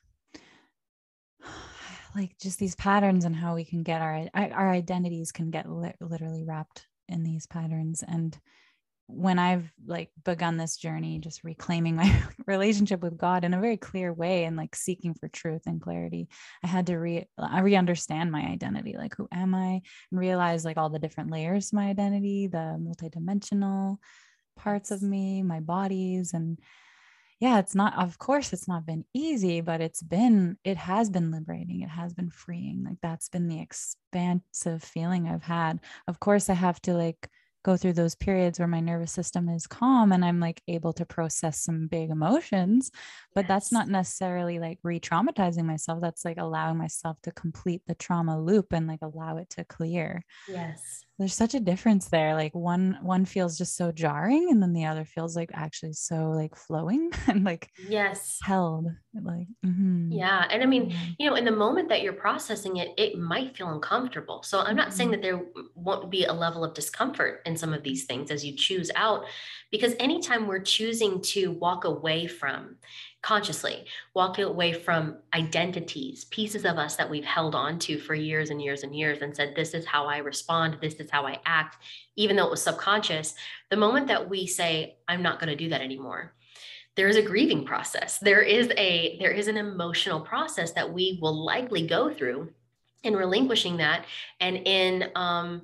[SIGHS] like just these patterns and how we can get our our identities can get li- literally wrapped in these patterns and when I've like begun this journey, just reclaiming my [LAUGHS] relationship with God in a very clear way and like seeking for truth and clarity, I had to re I re-understand my identity. Like who am I? And realize like all the different layers to my identity, the multidimensional parts of me, my bodies. And yeah, it's not, of course, it's not been easy, but it's been, it has been liberating. It has been freeing. Like that's been the expansive feeling I've had. Of course, I have to like go through those periods where my nervous system is calm and I'm like able to process some big emotions. But yes. that's not necessarily like re traumatizing myself. That's like allowing myself to complete the trauma loop and like allow it to clear. Yes there's such a difference there like one one feels just so jarring and then the other feels like actually so like flowing [LAUGHS] and like yes held like mm-hmm. yeah and i mean you know in the moment that you're processing it it might feel uncomfortable so i'm not mm-hmm. saying that there won't be a level of discomfort in some of these things as you choose out because anytime we're choosing to walk away from consciously, walking away from identities, pieces of us that we've held on to for years and years and years and said, This is how I respond, this is how I act, even though it was subconscious. The moment that we say, I'm not going to do that anymore, there is a grieving process. There is a there is an emotional process that we will likely go through in relinquishing that and in um,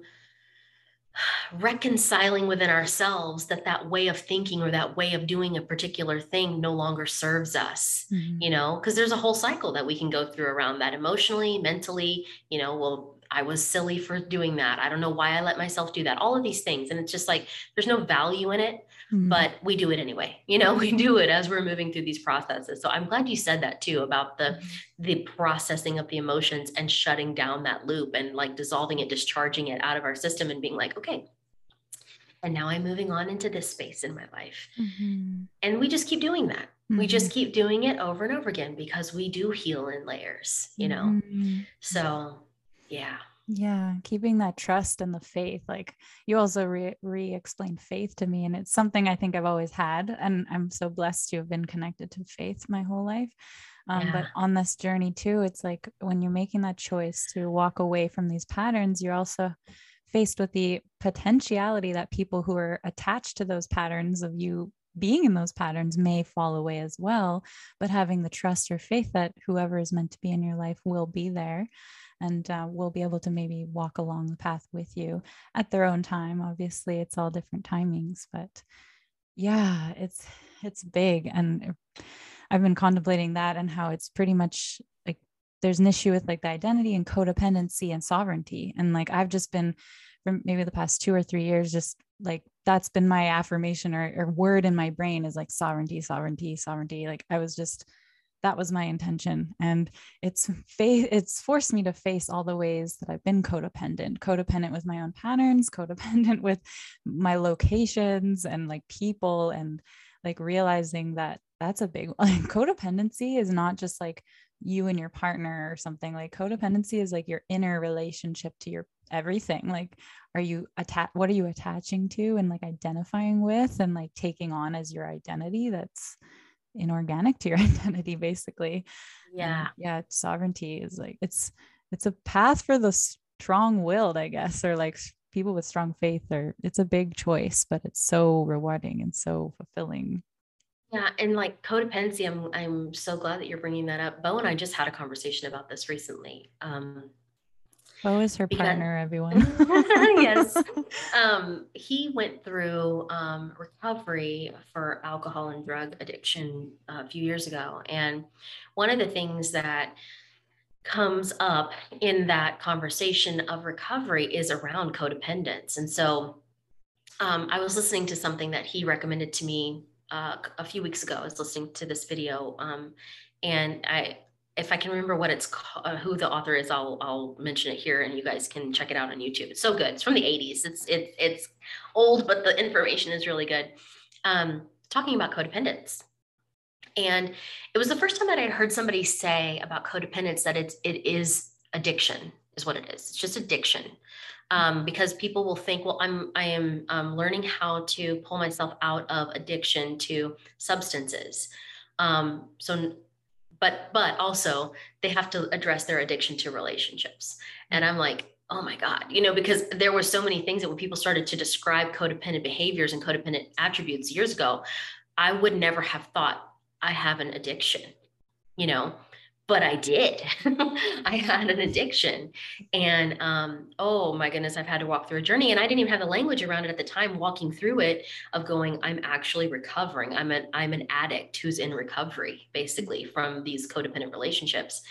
reconciling within ourselves that that way of thinking or that way of doing a particular thing no longer serves us mm-hmm. you know because there's a whole cycle that we can go through around that emotionally mentally you know well I was silly for doing that. I don't know why I let myself do that. All of these things. And it's just like there's no value in it, mm-hmm. but we do it anyway. You know, [LAUGHS] we do it as we're moving through these processes. So I'm glad you said that too about the mm-hmm. the processing of the emotions and shutting down that loop and like dissolving it, discharging it out of our system and being like, okay, and now I'm moving on into this space in my life. Mm-hmm. And we just keep doing that. Mm-hmm. We just keep doing it over and over again because we do heal in layers, you know? Mm-hmm. So yeah. Yeah, keeping that trust and the faith. Like you also re explained faith to me, and it's something I think I've always had. And I'm so blessed to have been connected to faith my whole life. Um, yeah. But on this journey, too, it's like when you're making that choice to walk away from these patterns, you're also faced with the potentiality that people who are attached to those patterns of you being in those patterns may fall away as well. But having the trust or faith that whoever is meant to be in your life will be there and uh, will be able to maybe walk along the path with you at their own time. Obviously it's all different timings but yeah it's it's big and i've been contemplating that and how it's pretty much like there's an issue with like the identity and codependency and sovereignty and like i've just been for maybe the past two or three years just like that's been my affirmation or, or word in my brain is like sovereignty sovereignty sovereignty like i was just that was my intention. And it's it's forced me to face all the ways that i've been codependent codependent with my own patterns [LAUGHS] codependent with my locations and like people and like realizing that that's a big like [LAUGHS] codependency is not just like you and your partner or something. Like codependency is like your inner relationship to your everything. Like are you attached what are you attaching to and like identifying with and like taking on as your identity? That's inorganic to your [LAUGHS] identity basically. Yeah and yeah. sovereignty is like it's it's a path for the strong-willed i guess or like people with strong faith or it's a big choice but it's so rewarding and so fulfilling. Yeah and like codependency i'm i'm so glad that you're bringing that up. Beau and i just had a conversation about this recently um Beau is her because, partner, everyone. [LAUGHS] yes. [LAUGHS] Um, he went through um, recovery for alcohol and drug addiction a few years ago. And one of the things that comes up in that conversation of recovery is around codependence. And so um, I was listening to something that he recommended to me uh, a few weeks ago. I was listening to this video, um, and I, if I can remember what it's uh, who the author is, I'll I'll mention it here, and you guys can check it out on YouTube. It's so good. It's from the '80s. It's it's it's old, but the information is really good. Um, talking about codependence, and it was the first time that I'd heard somebody say about codependence that it's it is addiction is what it is. It's just addiction. Um, because people will think, well, I'm I am um, learning how to pull myself out of addiction to substances. Um, so, but but also they have to address their addiction to relationships. And I'm like, oh my god, you know, because there were so many things that when people started to describe codependent behaviors and codependent attributes years ago, I would never have thought I have an addiction, you know, but I did. [LAUGHS] I had an addiction. And um, oh my goodness, I've had to walk through a journey. And I didn't even have the language around it at the time, walking through it of going, I'm actually recovering. I'm an I'm an addict who's in recovery, basically, from these codependent relationships.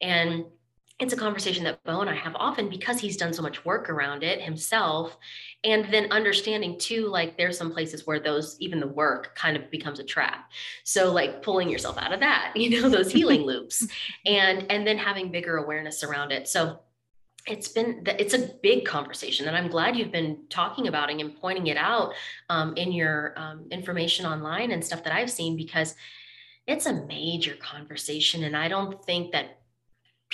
And it's a conversation that Beau and I have often because he's done so much work around it himself. And then understanding too, like there's some places where those, even the work kind of becomes a trap. So like pulling yourself out of that, [LAUGHS] you know, those healing [LAUGHS] loops and, and then having bigger awareness around it. So it's been it's a big conversation and i'm glad you've been talking about it and pointing it out um, in your um, information online and stuff that i've seen because it's a major conversation and i don't think that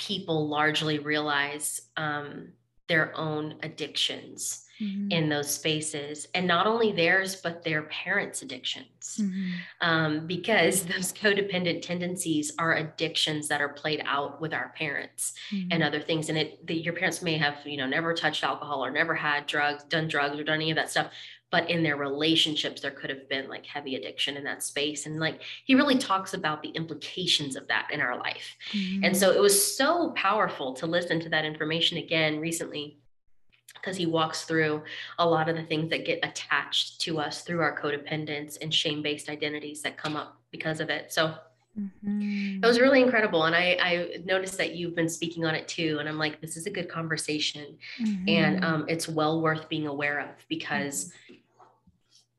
people largely realize um, their own addictions mm-hmm. in those spaces and not only theirs but their parents addictions mm-hmm. um, because [LAUGHS] those codependent tendencies are addictions that are played out with our parents mm-hmm. and other things and it the, your parents may have you know never touched alcohol or never had drugs done drugs or done any of that stuff but in their relationships there could have been like heavy addiction in that space and like he really talks about the implications of that in our life mm-hmm. and so it was so powerful to listen to that information again recently because he walks through a lot of the things that get attached to us through our codependence and shame-based identities that come up because of it so Mm-hmm. It was really incredible. And I, I noticed that you've been speaking on it too. And I'm like, this is a good conversation. Mm-hmm. And um, it's well worth being aware of because mm-hmm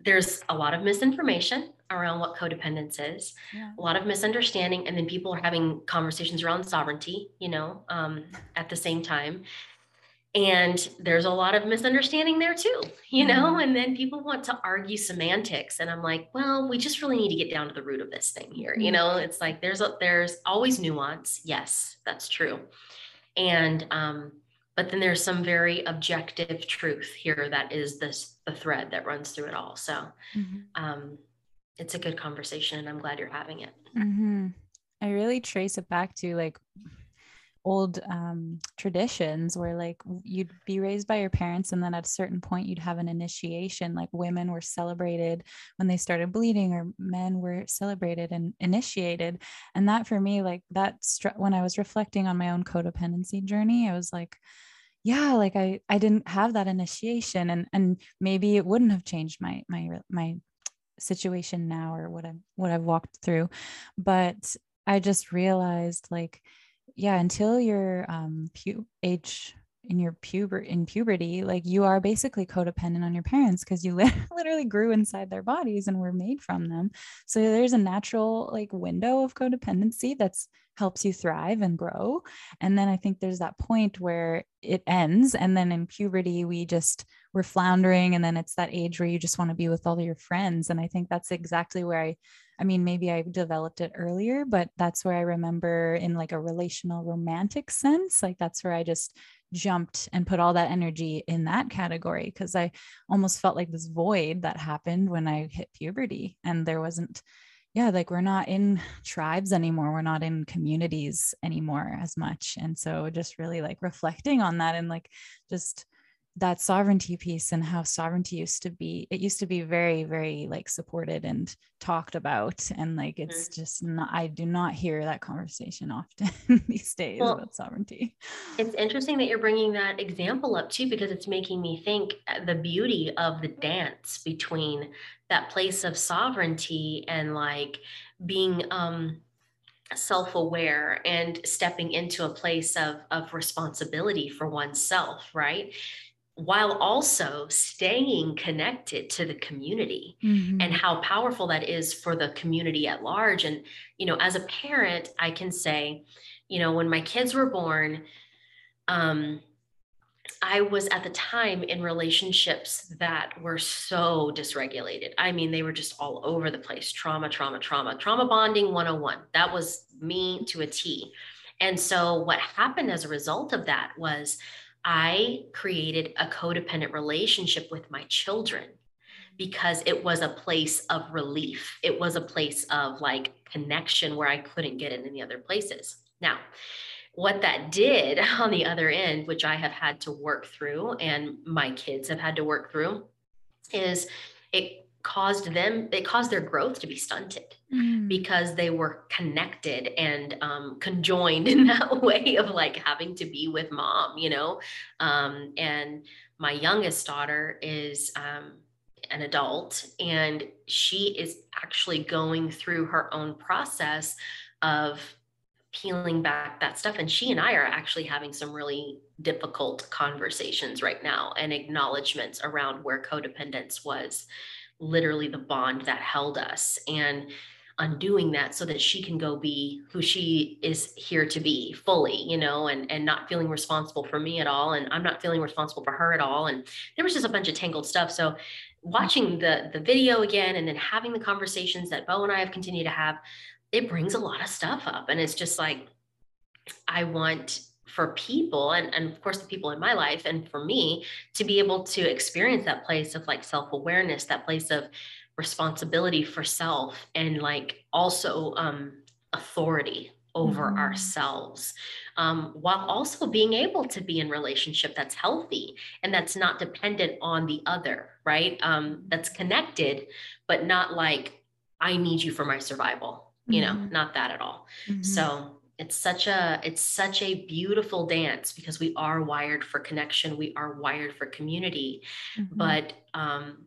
there's a lot of misinformation around what codependence is, yeah. a lot of misunderstanding, and then people are having conversations around sovereignty, you know, um, at the same time. And there's a lot of misunderstanding there too, you know, and then people want to argue semantics. And I'm like, well, we just really need to get down to the root of this thing here. You know, it's like there's a there's always nuance. Yes, that's true. And um, but then there's some very objective truth here that is this the thread that runs through it all so mm-hmm. um, it's a good conversation and i'm glad you're having it mm-hmm. i really trace it back to like old um, traditions where like you'd be raised by your parents and then at a certain point you'd have an initiation like women were celebrated when they started bleeding or men were celebrated and initiated. And that for me like that when i was reflecting on my own codependency journey i was like yeah like i i didn't have that initiation and and maybe it wouldn't have changed my my my situation now or what i what i've walked through. But i just realized like yeah until your um pu- age in your puber in puberty like you are basically codependent on your parents because you [LAUGHS] literally grew inside their bodies and were made from them. So there's a natural like window of codependency that's helps you thrive and grow. And then i think there's that point where it ends and then in puberty we just we're floundering and then it's that age where you just want to be with all your friends. And i think that's exactly where i I mean, maybe I developed it earlier, but that's where I remember in like a relational romantic sense, like that's where I just jumped and put all that energy in that category because I almost felt like this void that happened when I hit puberty and there wasn't yeah like we're not in tribes anymore we're not in communities anymore as much and so just really like reflecting on that and like just that sovereignty piece and how sovereignty used to be it used to be very very like supported and talked about and like it's mm-hmm. just not i do not hear that conversation often [LAUGHS] these days well, about sovereignty it's interesting that you're bringing that example up too because it's making me think uh, the beauty of the dance between that place of sovereignty and like being um self-aware and stepping into a place of, of responsibility for oneself right while also staying connected to the community mm-hmm. and how powerful that is for the community at large and you know as a parent i can say you know when my kids were born um I was at the time in relationships that were so dysregulated. I mean, they were just all over the place trauma, trauma, trauma, trauma bonding 101. That was me to a T. And so, what happened as a result of that was I created a codependent relationship with my children because it was a place of relief. It was a place of like connection where I couldn't get in any other places. Now, what that did [LAUGHS] on the other end, which I have had to work through and my kids have had to work through, is it caused them it caused their growth to be stunted mm. because they were connected and um, conjoined [LAUGHS] in that way of like having to be with mom you know? Um, and my youngest daughter is um, an adult and she is actually going through her own process of peeling back that stuff. And she and i are actually having some really difficult conversations right now and acknowledgments around where codependence was literally the bond that held us and undoing that so that she can go be who she is here to be fully you know and and not feeling responsible for me at all. And i'm not feeling responsible for her at all. And there was just a bunch of tangled stuff. So watching the the video again and then having the conversations that Beau and i have continued to have it brings a lot of stuff up. And it's just like i want for people and, and of course the people in my life and for me to be able to experience that place of like self-awareness that place of responsibility for self and like also um, authority over mm-hmm. ourselves um, while also being able to be in relationship that's healthy and that's not dependent on the other right um, that's connected but not like i need you for my survival you know mm-hmm. not that at all mm-hmm. so it's such a it's such a beautiful dance because we are wired for connection we are wired for community mm-hmm. but um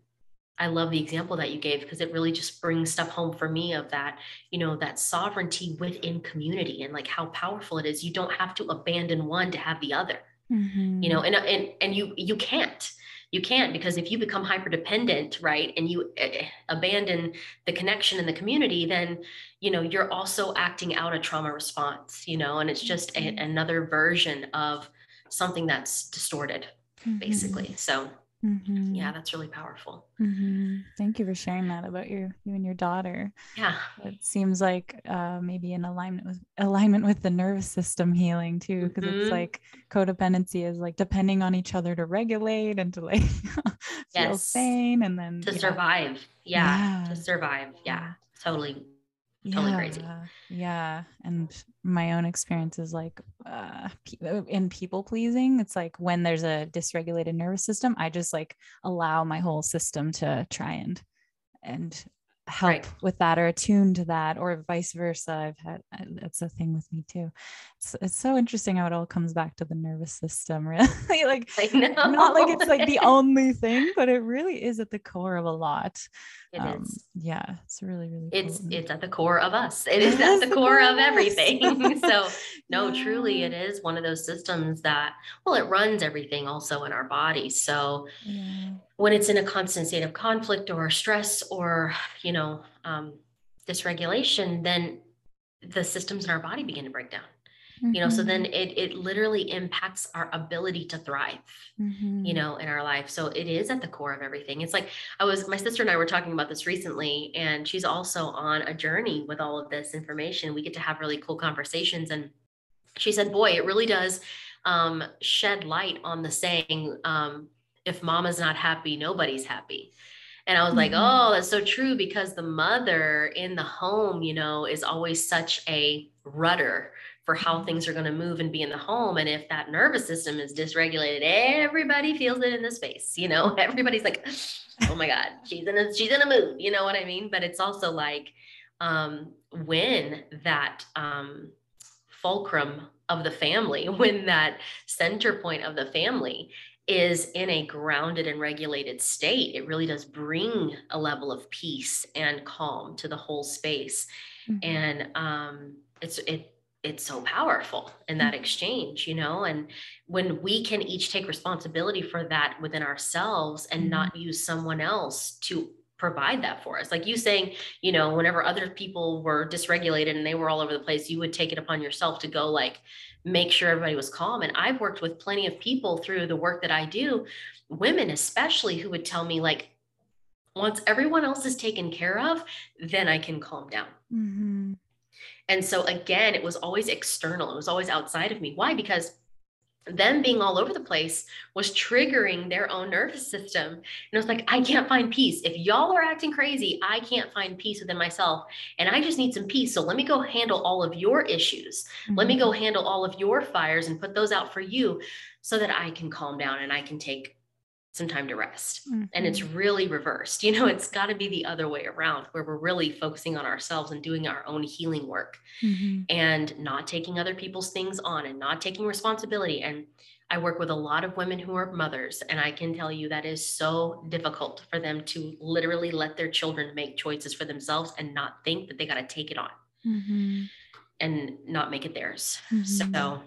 I love the example that you gave because it really just brings stuff home for me of that, you know, that sovereignty within community and like how powerful it is. You don't have to abandon one to have the other. Mm-hmm. You know, and and and you you can't you can't because if you become hyper dependent right and you uh, abandon the connection in the community then you know you're also acting out a trauma response you know and it's just a, mm-hmm. another version of something that's distorted mm-hmm. basically so Mm-hmm. Yeah, that's really powerful. Mm-hmm. Thank you for sharing that about your you and your daughter. Yeah, it seems like uh, maybe in alignment with alignment with the nervous system healing too, because mm-hmm. it's like codependency is like depending on each other to regulate and to like [LAUGHS] feel yes. sane, and then to survive. Yeah. yeah, to survive. Yeah, totally totally yeah, crazy. Yeah. And my own experience is like uh, uh, in people pleasing, it's like when there's a dysregulated nervous system, I just like allow my whole system to try and and help right. with that or attune to that or vice versa. I've had that's a thing with me too. It's, it's so interesting how it all comes back to the nervous system [LAUGHS] really like not like it's like the only thing but it really is at the core of a lot. It um, is. yeah it's really really it's cool. it's at the core of us. It is at the core of [LAUGHS] everything. So no yeah. truly it is one of those systems that well it runs everything also in our body. So yeah when it's in a constant state of conflict or stress or you know um, dysregulation then the systems in our body begin to break down mm-hmm. you know so then mm-hmm. it it literally impacts our ability to thrive mm-hmm. you know in our life so it is at the core of everything it's like i was my sister and i were talking about this recently and she's also on a journey with all of this information we get to have really cool conversations and she said boy it really does um, shed light on the saying um, if mama's not happy, nobody's happy. And I was mm-hmm. like, oh, that's so true because the mother in the home, you know, is always such a rudder for how things are going to move and be in the home. And if that nervous system is dysregulated, everybody feels it in the space. You know, [LAUGHS] everybody's like, oh my God, she's in a she's in a mood. You know what I mean? But it's also like um, when that um, fulcrum of the family, [LAUGHS] when that center point of the family is in a grounded and regulated state, it really does bring a level of peace and calm to the whole space. Mm-hmm. And um, it's it it's so powerful in that mm-hmm. exchange, you know, and when we can each take responsibility for that within ourselves and mm-hmm. not use someone else to provide that for us. Like you saying, you know, whenever other people were dysregulated and they were all over the place, you would take it upon yourself to go like make sure everybody was calm. And I've worked with plenty of people through the work that I do, women especially, who would tell me, like, once everyone else is taken care of, then I can calm down. Mm-hmm. And so, again, it was always external, it was always outside of me. Why? Because them being all over the place was triggering their own nervous system. And I was like, I can't find peace. If y'all are acting crazy, I can't find peace within myself. And I just need some peace. So let me go handle all of your issues. Mm-hmm. Let me go mm-hmm. handle all of your fires and put those out for you so that I can calm down and I can take some time to rest. Mm-hmm. And it's mm-hmm. really reversed. [LAUGHS] You know, it's got to be the other way around where we're really focusing on ourselves and doing our own healing work mm-hmm. and not taking other people's things on and not taking responsibility. And I work with a lot of women who are mothers, and I can tell you that is so difficult for them to literally let their children make choices for themselves and not think that they got to take it on mm-hmm. and not make it theirs. So mm-hmm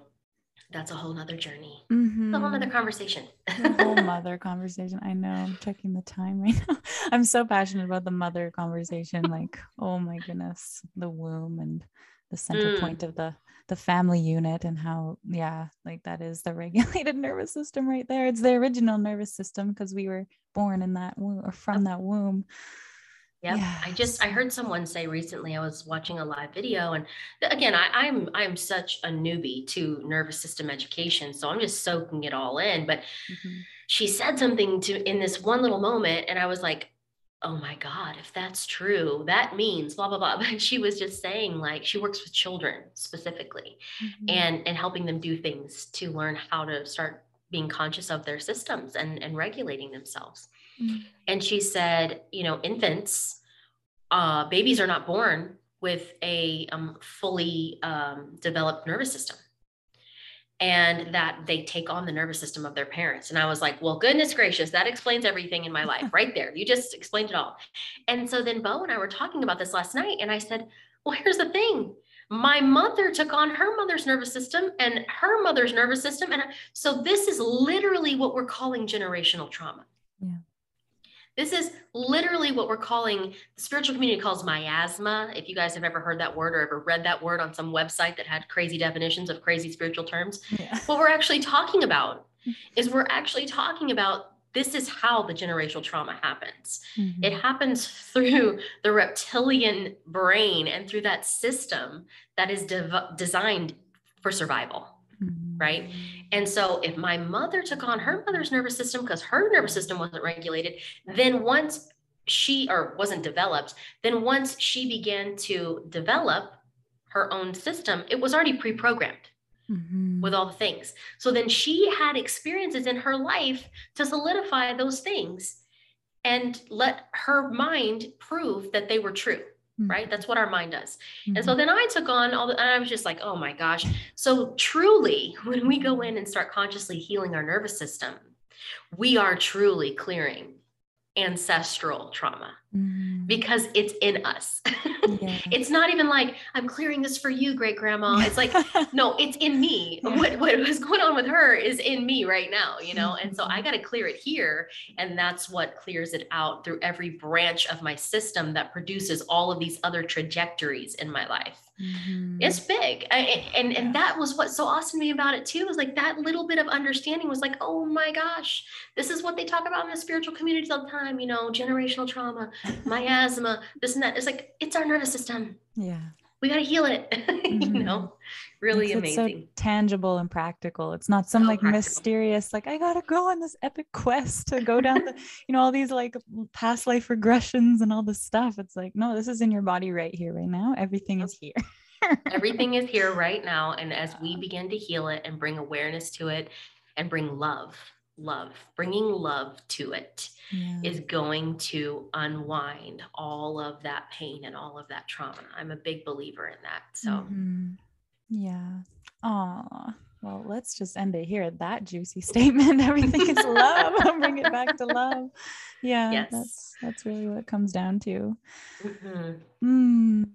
that's a whole nother journey. Mm-hmm. A whole nother conversation. a whole [LAUGHS] mother conversation. I know. I'm checking the time right [LAUGHS] now. I'm so passionate about the mother conversation. Like, oh my goodness, the womb and the center mm. point of the the family unit and how yeah like that is the [LAUGHS] regulated nervous system right there it's the original nervous system because we were born in that womb or from that womb Yep. Yes. I just I heard someone say recently I was watching a live video and again I, I'm I'm such a newbie to nervous system education so I'm just soaking it all in but mm-hmm. she said something to in this one little moment and I was like oh my god if that's true that means blah blah blah [LAUGHS] but she was just saying like she works with children specifically mm-hmm. and and helping them do things to learn how to start being conscious of their systems and and regulating themselves Mm-hmm. And she said, you know, infants, uh, babies are not born with a um, fully um, developed nervous system and that they take on the nervous system of their parents. And I was like, well, goodness gracious, that explains everything in my [LAUGHS] life right there. You just explained it all. And so then Beau and I were talking about this last night, and I said, well, here's the thing. My mother took on her mother's nervous system and her mother's nervous system. And so this is literally what we're calling generational trauma. This is literally what we're calling, the spiritual community calls miasma. If you guys have ever heard that word or ever read that word on some website that had crazy definitions of crazy spiritual terms, yeah. what we're actually talking about [LAUGHS] is we're actually talking about this is how the generational trauma happens. Mm-hmm. It happens through the reptilian brain and through that system that is de- designed for survival. Right? And so if my mother took on her mother's nervous system because her nervous system wasn't regulated, then once she or wasn't developed, then once she began to develop her own system, it was already pre-programmed. Mm-hmm. With all the things. So then she had experiences in her life to solidify those things and let her mind prove that they were true. Right? That's what our mind does. Mm-hmm. And so mm-hmm. then I took on all the, and I was just like, oh my gosh. So truly, [LAUGHS] when we go in and start consciously healing our nervous system, we are truly clearing ancestral trauma mm. because it's in us. Yeah. [LAUGHS] it's not even like I'm clearing this for you, great grandma. It's like, [LAUGHS] no, it's in me. Yeah. What what was going on with her is in me right now, you know? And so I mm-hmm. got to clear it here. And that's what clears it out through every branch of my system that produces all of these other trajectories in my life. Mm-hmm. It's big. I, and and that was what's so awesome to me about it too, was like that little bit of understanding was like, oh my gosh, this is what they talk about in the spiritual communities all the time, you know, generational trauma, [LAUGHS] miasma, this and that. It's like it's our nervous system. Yeah. We gotta heal it. [LAUGHS] Mm-hmm. you know, really it's, amazing. It's so tangible and practical. It's not some so like practical. mysterious, like I gotta go on this epic quest to go down the, [LAUGHS] you know, all these like past life regressions and all this stuff. It's like, no, this is in your body right here, right now. Everything is here. Everything is here right now. And as we begin to heal it and bring awareness to it and bring love, love, bringing love to it yeah. is going to unwind all of that pain and all of that trauma. I'm a big believer in that. So, mm-hmm. yeah. Oh, well, let's just end it here. That juicy [LAUGHS] statement. Everything is love. [LAUGHS] Bring it back to love. Yeah, yes. that's that's really what it comes down to. Mm-hmm. Mm.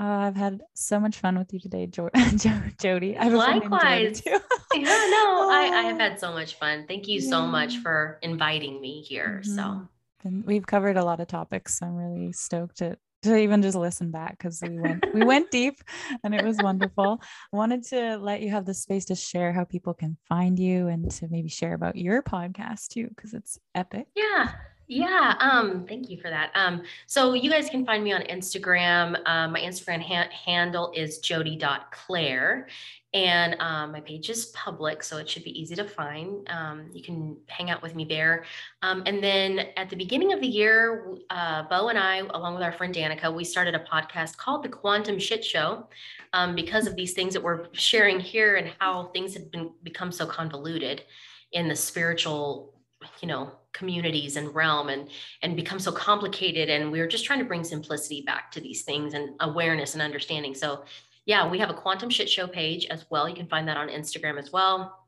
Uh, I've had so much fun with you today, jo- [LAUGHS] Jodi. I've Likewise. [LAUGHS] yeah, no, I, I have had [LAUGHS] so much fun. Thank you yeah. so much for inviting me here. Mm-hmm. So and we've covered a lot of topics. So I'm really stoked to to even just listen back because we went we went deep and it was wonderful. I wanted to let you have the space to share how people can find you and to maybe share about your podcast too because it's epic. Yeah. Yeah, um, thank you for that. Um, so you guys can find me on Instagram. Um, my Instagram ha- handle is jodi.claire. And um, my page is public, so it should be easy to find. Um, you can hang out with me there. Um, and then at the beginning of the year, uh, Beau and I, along with our friend Danica, we started a podcast called The Quantum Shit Show um, because of these things that we're sharing here and how things have been become so convoluted in the spiritual you know communities and realm and and become so complicated and we are just trying to bring simplicity back to these things and awareness and understanding. So yeah we have a quantum shit show page as well. You can find that on instagram as well.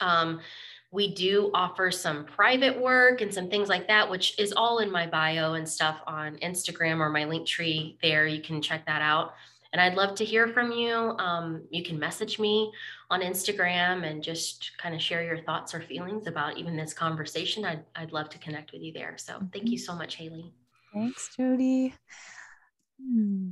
Um, we do offer some private work and some things like that which is all in my bio and stuff on instagram or my link tree there. You can check that out and I'd love to hear from you. Um, you can message me on Instagram and just kind of share your thoughts or feelings about even this conversation. I'd, I'd love to connect with you there. So thank you mm-hmm. so much, Haley. Thanks, Jodi. Hmm.